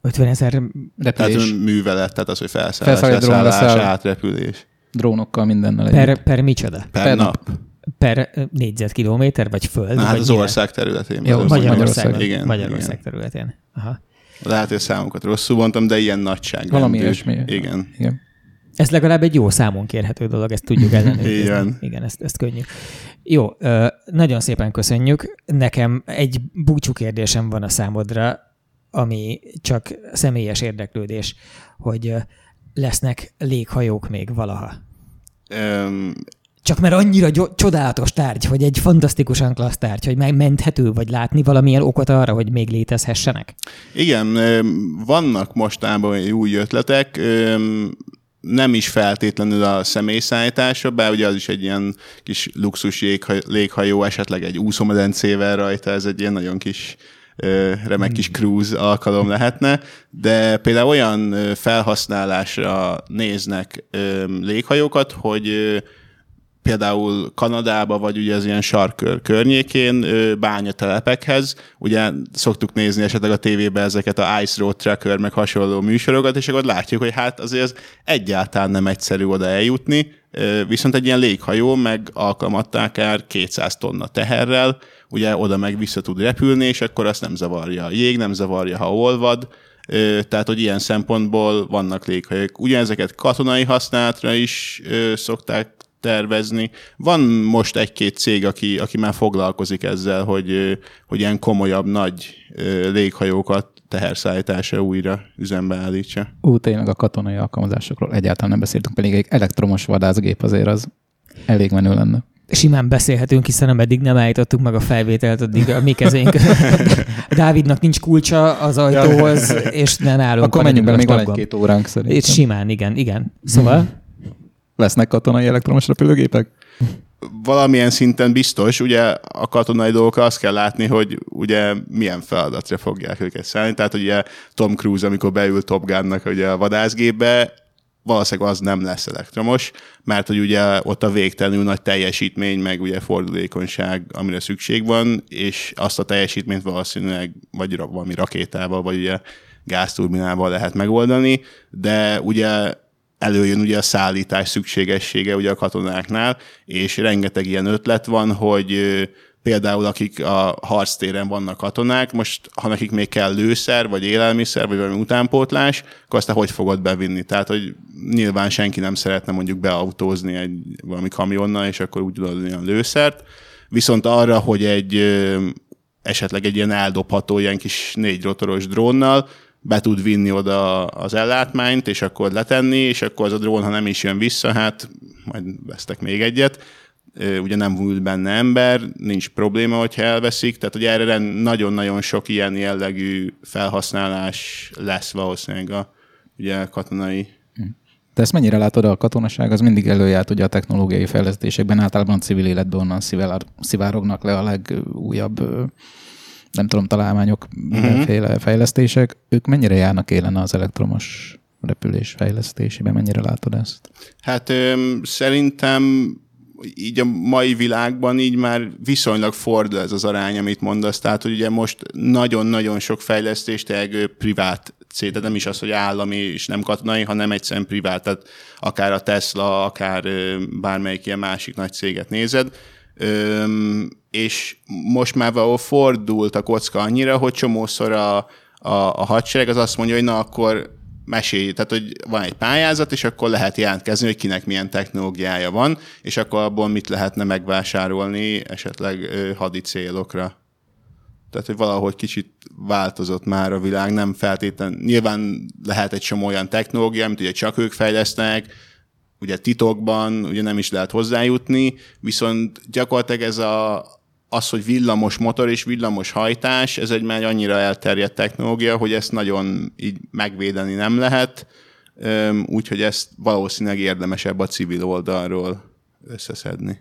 S1: 50 ezer
S2: repülés.
S3: Tehát művelet, tehát az, hogy felszállás, felszállás, átrepülés.
S2: Drónokkal mindennel
S1: per,
S2: együtt.
S1: per micsoda?
S3: Per,
S2: Per
S3: nap.
S1: Per négyzetkilométer, vagy föld?
S3: Na, hát
S1: vagy
S3: az
S1: mire?
S3: ország területén.
S2: Jó,
S3: belül.
S1: Magyarországon.
S3: Igen,
S1: Magyarország
S3: igen.
S1: területén. Aha.
S3: Lehet, hogy a számokat rosszul mondtam, de ilyen nagyság.
S2: Valami ilyesmi.
S3: Igen.
S2: Igen.
S1: Ez legalább egy jó számon kérhető dolog, ezt tudjuk ellenőrizni.
S3: Igen.
S1: Igen, ezt, ezt könnyű. Jó, ö, nagyon szépen köszönjük. Nekem egy búcsú kérdésem van a számodra, ami csak személyes érdeklődés, hogy ö, lesznek léghajók még valaha.
S3: Öm,
S1: Csak mert annyira gyo- csodálatos tárgy, hogy egy fantasztikusan klassz tárgy, hogy megmenthető, vagy látni valamilyen okot arra, hogy még létezhessenek?
S3: Igen, vannak mostában új ötletek, nem is feltétlenül a személyszállításra, bár ugye az is egy ilyen kis luxus léghajó, esetleg egy úszómedencével rajta, ez egy ilyen nagyon kis remek kis cruise alkalom lehetne, de például olyan felhasználásra néznek léghajókat, hogy például Kanadába, vagy ugye az ilyen sarkör környékén bányatelepekhez, ugye szoktuk nézni esetleg a tévében ezeket a Ice Road Tracker, meg hasonló műsorokat, és akkor látjuk, hogy hát azért ez egyáltalán nem egyszerű oda eljutni, viszont egy ilyen léghajó meg alkalmatta akár 200 tonna teherrel, ugye oda meg vissza tud repülni, és akkor azt nem zavarja a jég, nem zavarja, ha olvad, Tehát, hogy ilyen szempontból vannak léghajók. Ugyanezeket katonai használatra is szokták tervezni. Van most egy-két cég, aki, aki már foglalkozik ezzel, hogy, hogy ilyen komolyabb, nagy léghajókat teherszállításra újra üzembe állítsa.
S2: Ú, tényleg a katonai alkalmazásokról egyáltalán nem beszéltünk, pedig egy elektromos vadászgép azért az elég menő lenne.
S1: Simán beszélhetünk, hiszen ameddig nem állítottuk meg a felvételt, addig a mi kezénk. Dávidnak nincs kulcsa az ajtóhoz, és ne nálunk
S2: Akkor menjünk bele, még van egy-két óránk
S1: Itt
S2: szerintem.
S1: simán, igen, igen. Szóval,
S2: Lesznek katonai elektromos repülőgépek?
S3: Valamilyen szinten biztos, ugye a katonai dolgokra azt kell látni, hogy ugye milyen feladatra fogják őket szállni. Tehát ugye Tom Cruise, amikor beül Top Gun-nak ugye a vadászgépbe, valószínűleg az nem lesz elektromos, mert hogy ugye ott a végtelenül nagy teljesítmény, meg ugye fordulékonyság, amire szükség van, és azt a teljesítményt valószínűleg vagy valami rakétával, vagy ugye gázturbinával lehet megoldani, de ugye előjön ugye a szállítás szükségessége ugye a katonáknál, és rengeteg ilyen ötlet van, hogy például akik a harctéren vannak katonák, most ha nekik még kell lőszer, vagy élelmiszer, vagy valami utánpótlás, akkor azt hogy fogod bevinni? Tehát, hogy nyilván senki nem szeretne mondjuk beautózni egy valami kamionnal, és akkor úgy adni a lőszert, viszont arra, hogy egy esetleg egy ilyen eldobható, ilyen kis négy rotoros drónnal be tud vinni oda az ellátmányt, és akkor letenni, és akkor az a drón, ha nem is jön vissza, hát majd vesztek még egyet. Ugye nem ült benne ember, nincs probléma, hogyha elveszik, tehát ugye erre nagyon-nagyon sok ilyen jellegű felhasználás lesz valószínűleg a ugye katonai
S2: De ezt mennyire látod, a katonaság az mindig előjárt ugye a technológiai fejlesztésekben, általában a civil életben onnan szivárognak le a legújabb, nem tudom, találmányok, mindenféle uh-huh. fejlesztések. Ők mennyire járnak élen az elektromos repülés fejlesztésében? Mennyire látod ezt?
S3: Hát ö, szerintem így a mai világban így már viszonylag fordul ez az arány, amit mondasz. Tehát, hogy ugye most nagyon-nagyon sok fejlesztést elgő privát cég, de nem is az, hogy állami és nem katonai, hanem egyszerűen privát, tehát akár a Tesla, akár bármelyik ilyen másik nagy céget nézed. Öm, és most már valahol fordult a kocka annyira, hogy csomószor a, a, a hadsereg az azt mondja, hogy na akkor mesélj, tehát hogy van egy pályázat, és akkor lehet jelentkezni, hogy kinek milyen technológiája van, és akkor abból mit lehetne megvásárolni esetleg hadi célokra. Tehát, hogy valahogy kicsit változott már a világ, nem feltétlen. Nyilván lehet egy csomó olyan technológia, amit ugye csak ők fejlesztenek, ugye titokban, ugye nem is lehet hozzájutni, viszont gyakorlatilag ez a, az, hogy villamos motor és villamos hajtás, ez egy már annyira elterjedt technológia, hogy ezt nagyon így megvédeni nem lehet, úgyhogy ezt valószínűleg érdemesebb a civil oldalról összeszedni.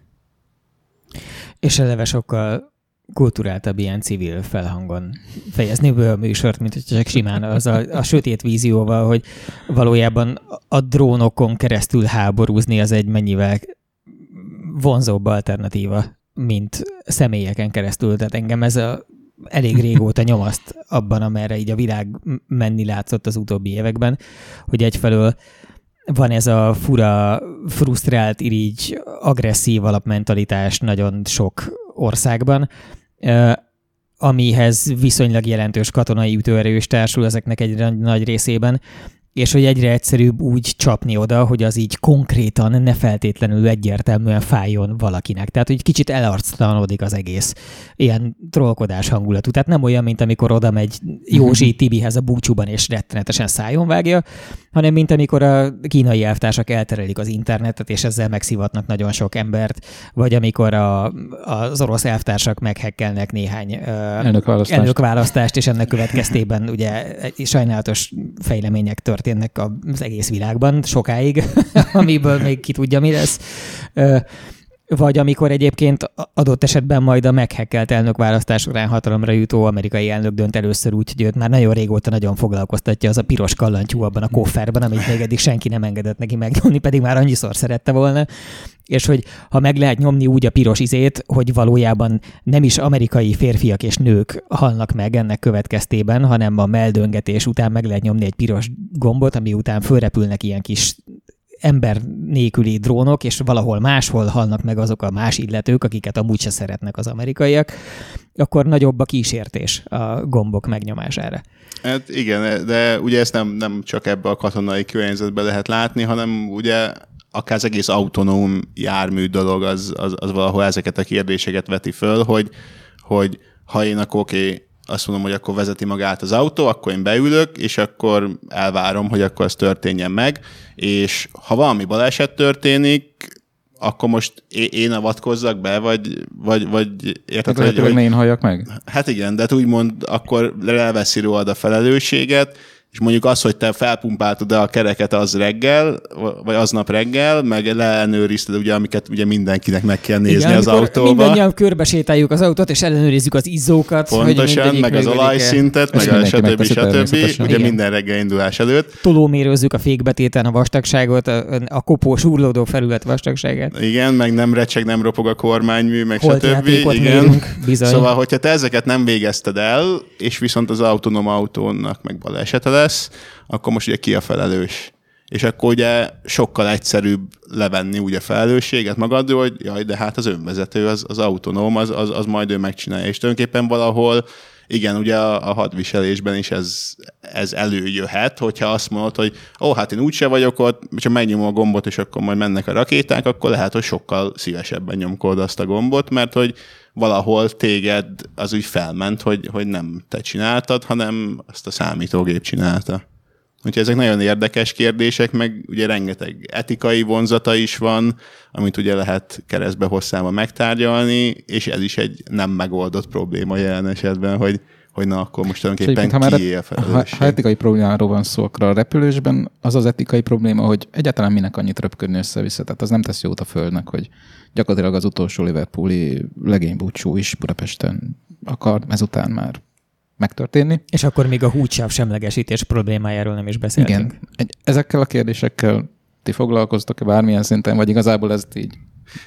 S1: És eleve sokkal kulturáltabb ilyen civil felhangon fejezni a műsort, mint hogy csak simán az a, a sötét vízióval, hogy valójában a drónokon keresztül háborúzni az egy mennyivel vonzóbb alternatíva, mint személyeken keresztül. Tehát engem ez a elég régóta nyomaszt abban, amerre így a világ menni látszott az utóbbi években, hogy egyfelől van ez a fura, frusztrált, irigy, agresszív alapmentalitás nagyon sok országban, amihez viszonylag jelentős katonai ütőerő is társul ezeknek egy nagy részében, és hogy egyre egyszerűbb úgy csapni oda, hogy az így konkrétan ne feltétlenül egyértelműen fájjon valakinek. Tehát, hogy kicsit elarctalanodik az egész ilyen trollkodás hangulatú. Tehát nem olyan, mint amikor oda megy Józsi mhm. Tibihez a búcsúban és rettenetesen szájon vágja, hanem mint amikor a kínai elvtársak elterelik az internetet, és ezzel megszivatnak nagyon sok embert, vagy amikor a, az orosz elvtársak meghekkelnek néhány
S2: elnökválasztást.
S1: elnökválasztást, és ennek következtében ugye sajnálatos fejlemények történnek az egész világban sokáig, amiből még ki tudja, mi lesz vagy amikor egyébként adott esetben majd a meghekkelt elnök választás során hatalomra jutó amerikai elnök dönt először úgy, hogy őt már nagyon régóta nagyon foglalkoztatja az a piros kallantyú abban a kofferben, amit még eddig senki nem engedett neki megnyomni, pedig már annyiszor szerette volna. És hogy ha meg lehet nyomni úgy a piros izét, hogy valójában nem is amerikai férfiak és nők halnak meg ennek következtében, hanem a meldöngetés után meg lehet nyomni egy piros gombot, ami után fölrepülnek ilyen kis ember nélküli drónok, és valahol máshol halnak meg azok a más illetők, akiket amúgy se szeretnek az amerikaiak, akkor nagyobb a kísértés a gombok megnyomására.
S3: Hát igen, de ugye ezt nem, nem csak ebbe a katonai környezetbe lehet látni, hanem ugye akár az egész autonóm jármű dolog, az, az, az valahol ezeket a kérdéseket veti föl, hogy, hogy ha én akkor oké, okay, azt mondom, hogy akkor vezeti magát az autó, akkor én beülök, és akkor elvárom, hogy akkor ez történjen meg, és ha valami baleset történik, akkor most én avatkozzak be, vagy, vagy, vagy
S2: érted, hát hogy, hogy... én halljak meg?
S3: Hát igen, de úgymond akkor elveszi rólad a felelősséget, és mondjuk az, hogy te felpumpáltad a kereket az reggel, vagy aznap reggel, meg leellenőrizted, ugye, amiket ugye mindenkinek meg kell nézni Igen, az autóba.
S1: Mindannyian körbesétáljuk az autót, és ellenőrizzük az izzókat.
S3: Pontosan, meg az olajszintet, meg a stb. stb. Ugye Igen. minden reggel indulás előtt.
S1: Tolómérőzzük a fékbetéten a vastagságot, a, a kopós úrlódó felület vastagságát.
S3: Igen, meg nem recseg, nem ropog a kormánymű, meg Holt stb. Igen.
S1: Mérünk, bizony.
S3: Szóval, hogyha te ezeket nem végezted el, és viszont az autonóm autónak meg balesete lesz, akkor most ugye ki a felelős? És akkor ugye sokkal egyszerűbb levenni ugye felelősséget magadról, hogy jaj, de hát az önvezető, az, az autonóm, az, az, az majd ő megcsinálja. És tulajdonképpen valahol igen, ugye a, a hadviselésben is ez, ez előjöhet, hogyha azt mondod, hogy ó, hát én úgyse vagyok ott, csak megnyomom a gombot, és akkor majd mennek a rakéták, akkor lehet, hogy sokkal szívesebben nyomkod azt a gombot, mert hogy valahol téged az úgy felment, hogy, hogy nem te csináltad, hanem azt a számítógép csinálta. Úgyhogy ezek nagyon érdekes kérdések, meg ugye rengeteg etikai vonzata is van, amit ugye lehet keresztbe hosszában megtárgyalni, és ez is egy nem megoldott probléma jelen esetben, hogy hogy na, akkor most tulajdonképpen
S2: ha már
S3: kié a felelősség.
S2: ha etikai problémáról van szó, akkor a repülésben az az etikai probléma, hogy egyáltalán minek annyit röpködni össze-vissza. Tehát az nem tesz jót a Földnek, hogy gyakorlatilag az utolsó Liverpooli legénybúcsú is Budapesten akar ezután már megtörténni.
S1: És akkor még a húgysáv semlegesítés problémájáról nem is beszéltünk.
S2: Igen. Egy, ezekkel a kérdésekkel ti foglalkoztok-e bármilyen szinten, vagy igazából ezt így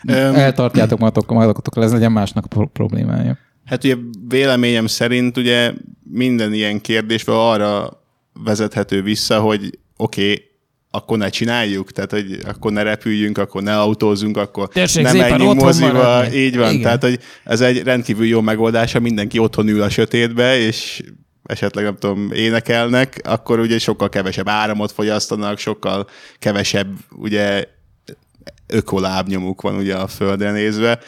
S3: Öm,
S2: eltartjátok magatok, magatoktól, ez legyen másnak problémája.
S3: Hát ugye véleményem szerint ugye minden ilyen kérdésben arra vezethető vissza, hogy oké, okay, akkor ne csináljuk, tehát hogy akkor ne repüljünk, akkor ne autózunk, akkor
S1: Tessék
S3: ne menjünk moziba.
S1: maradni.
S3: Így van,
S1: Igen.
S3: Tehát hogy ez egy rendkívül jó megoldás, ha mindenki otthon ül a sötétbe, és esetleg nem tudom, énekelnek, akkor ugye sokkal kevesebb áramot fogyasztanak, sokkal kevesebb ugye ökolábnyomuk van ugye a földre nézve,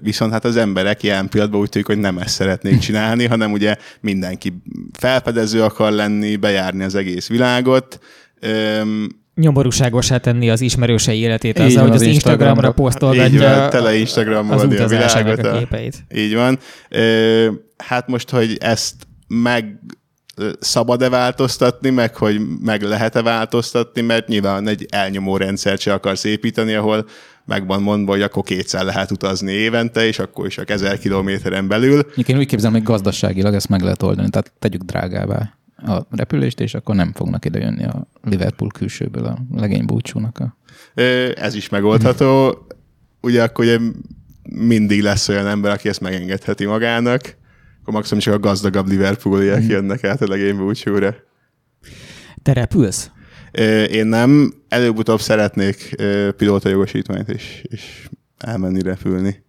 S3: viszont hát az emberek ilyen pillanatban úgy tűnik, hogy nem ezt szeretnék csinálni, hanem ugye mindenki felfedező akar lenni, bejárni az egész világot.
S1: Nyomorúságosá tenni az ismerősei életét
S2: Így
S1: azzal,
S2: van,
S1: hogy az,
S2: az
S1: Instagramra
S2: Instagramra.
S3: így
S1: posztolgatja
S3: van, tele Instagramolni
S1: az
S3: a világot.
S1: a képeit.
S3: így van. Hát most, hogy ezt meg szabad-e változtatni, meg hogy meg lehet-e változtatni, mert nyilván egy elnyomó rendszert se akarsz építeni, ahol meg van mondva, hogy akkor kétszer lehet utazni évente, és akkor is csak ezer kilométeren belül.
S2: Én úgy képzelem, hogy gazdaságilag ezt meg lehet oldani, tehát tegyük drágává a repülést, és akkor nem fognak ide jönni a Liverpool külsőből a legény búcsúnak a
S3: Ez is megoldható. Ugye akkor ugye mindig lesz olyan ember, aki ezt megengedheti magának. Akkor maximum csak a gazdagabb Liverpooliak jönnek át a legény búcsúra.
S1: Te repülsz?
S3: Én nem, előbb-utóbb szeretnék ö, pilótajogosítványt és, és elmenni repülni.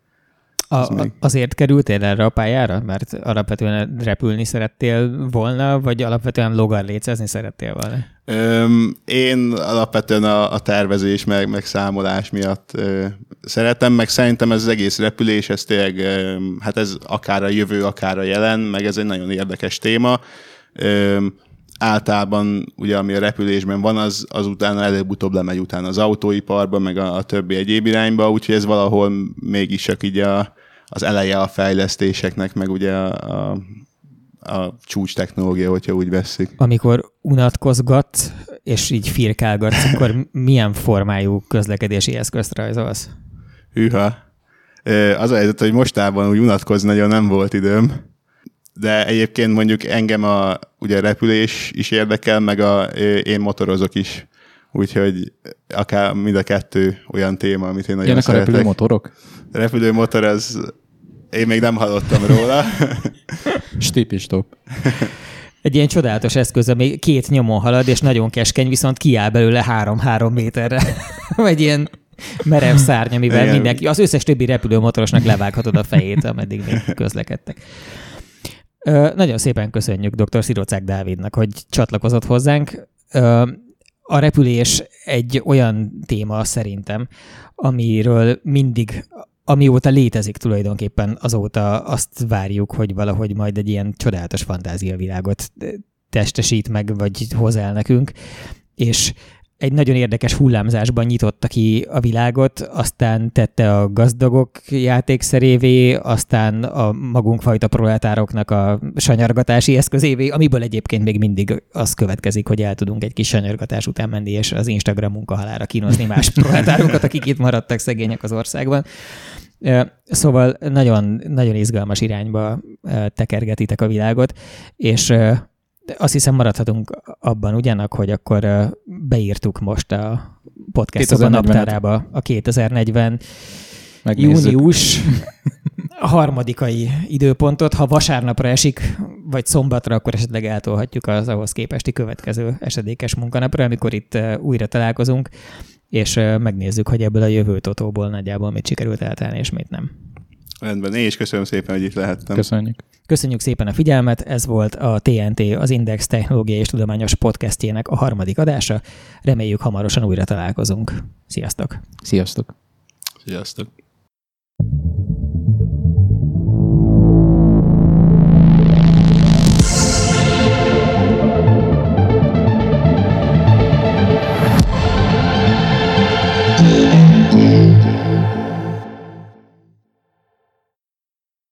S1: A,
S3: még.
S1: azért kerültél erre a pályára? Mert alapvetően repülni szerettél volna, vagy alapvetően logarlécezni szerettél volna?
S3: Öm, én alapvetően a, a tervezés, meg, meg számolás miatt ö, szeretem, meg szerintem ez az egész repülés, ez tényleg, ö, hát ez akár a jövő, akár a jelen, meg ez egy nagyon érdekes téma. Öm, általában ugye ami a repülésben van, az, az utána előbb-utóbb lemegy utána az autóiparba, meg a, a többi egyéb irányba, úgyhogy ez valahol mégis csak így a, az eleje a fejlesztéseknek, meg ugye a, a, a csúcs technológia, hogyha úgy veszik.
S1: Amikor unatkozgatsz, és így firkálgatsz, akkor milyen formájú közlekedési eszközt rajzolsz?
S3: Hűha. Az a helyzet, hogy mostában úgy unatkozni nagyon nem volt időm, de egyébként mondjuk engem a ugye repülés is érdekel, meg a, én motorozok is. Úgyhogy akár mind a kettő olyan téma, amit én nagyon
S2: Ilyenek a
S3: szeretek.
S2: repülőmotorok?
S3: Repülőmotor, az én még nem hallottam róla.
S2: Stip-stop.
S1: Egy ilyen csodálatos eszköz, ami két nyomon halad, és nagyon keskeny, viszont kiáll belőle három-három méterre. Vagy ilyen merev szárny, amivel
S3: Igen.
S1: mindenki, az összes többi repülőmotorosnak levághatod a fejét, ameddig még közlekedtek. Ö, nagyon szépen köszönjük dr. Szirocák Dávidnak, hogy csatlakozott hozzánk. Ö, a repülés egy olyan téma szerintem, amiről mindig, amióta létezik tulajdonképpen, azóta azt várjuk, hogy valahogy majd egy ilyen csodálatos fantáziavilágot testesít meg, vagy hoz el nekünk, és egy nagyon érdekes hullámzásban nyitotta ki a világot, aztán tette a gazdagok játékszerévé, aztán a magunkfajta proletároknak a sanyargatási eszközévé, amiből egyébként még mindig az következik, hogy el tudunk egy kis sanyargatás után menni, és az Instagram munkahalára kínozni más proletárokat, akik itt maradtak szegények az országban. Szóval nagyon, nagyon izgalmas irányba tekergetitek a világot, és azt hiszem maradhatunk abban ugyanak, hogy akkor beírtuk most a podcast
S2: 2040-et.
S1: naptárába a 2040
S2: Megnézzük.
S1: június harmadikai időpontot. Ha vasárnapra esik, vagy szombatra, akkor esetleg eltolhatjuk az ahhoz képesti következő esedékes munkanapra, amikor itt újra találkozunk, és megnézzük, hogy ebből a jövő totóból nagyjából mit sikerült eltelni, és mit nem.
S3: Rendben, én is köszönöm szépen, hogy itt lehettem.
S2: Köszönjük.
S1: Köszönjük szépen a figyelmet, ez volt a TNT, az Index Technológiai és Tudományos Podcastjének a harmadik adása. Reméljük hamarosan újra találkozunk. Sziasztok!
S2: Sziasztok.
S3: Sziasztok.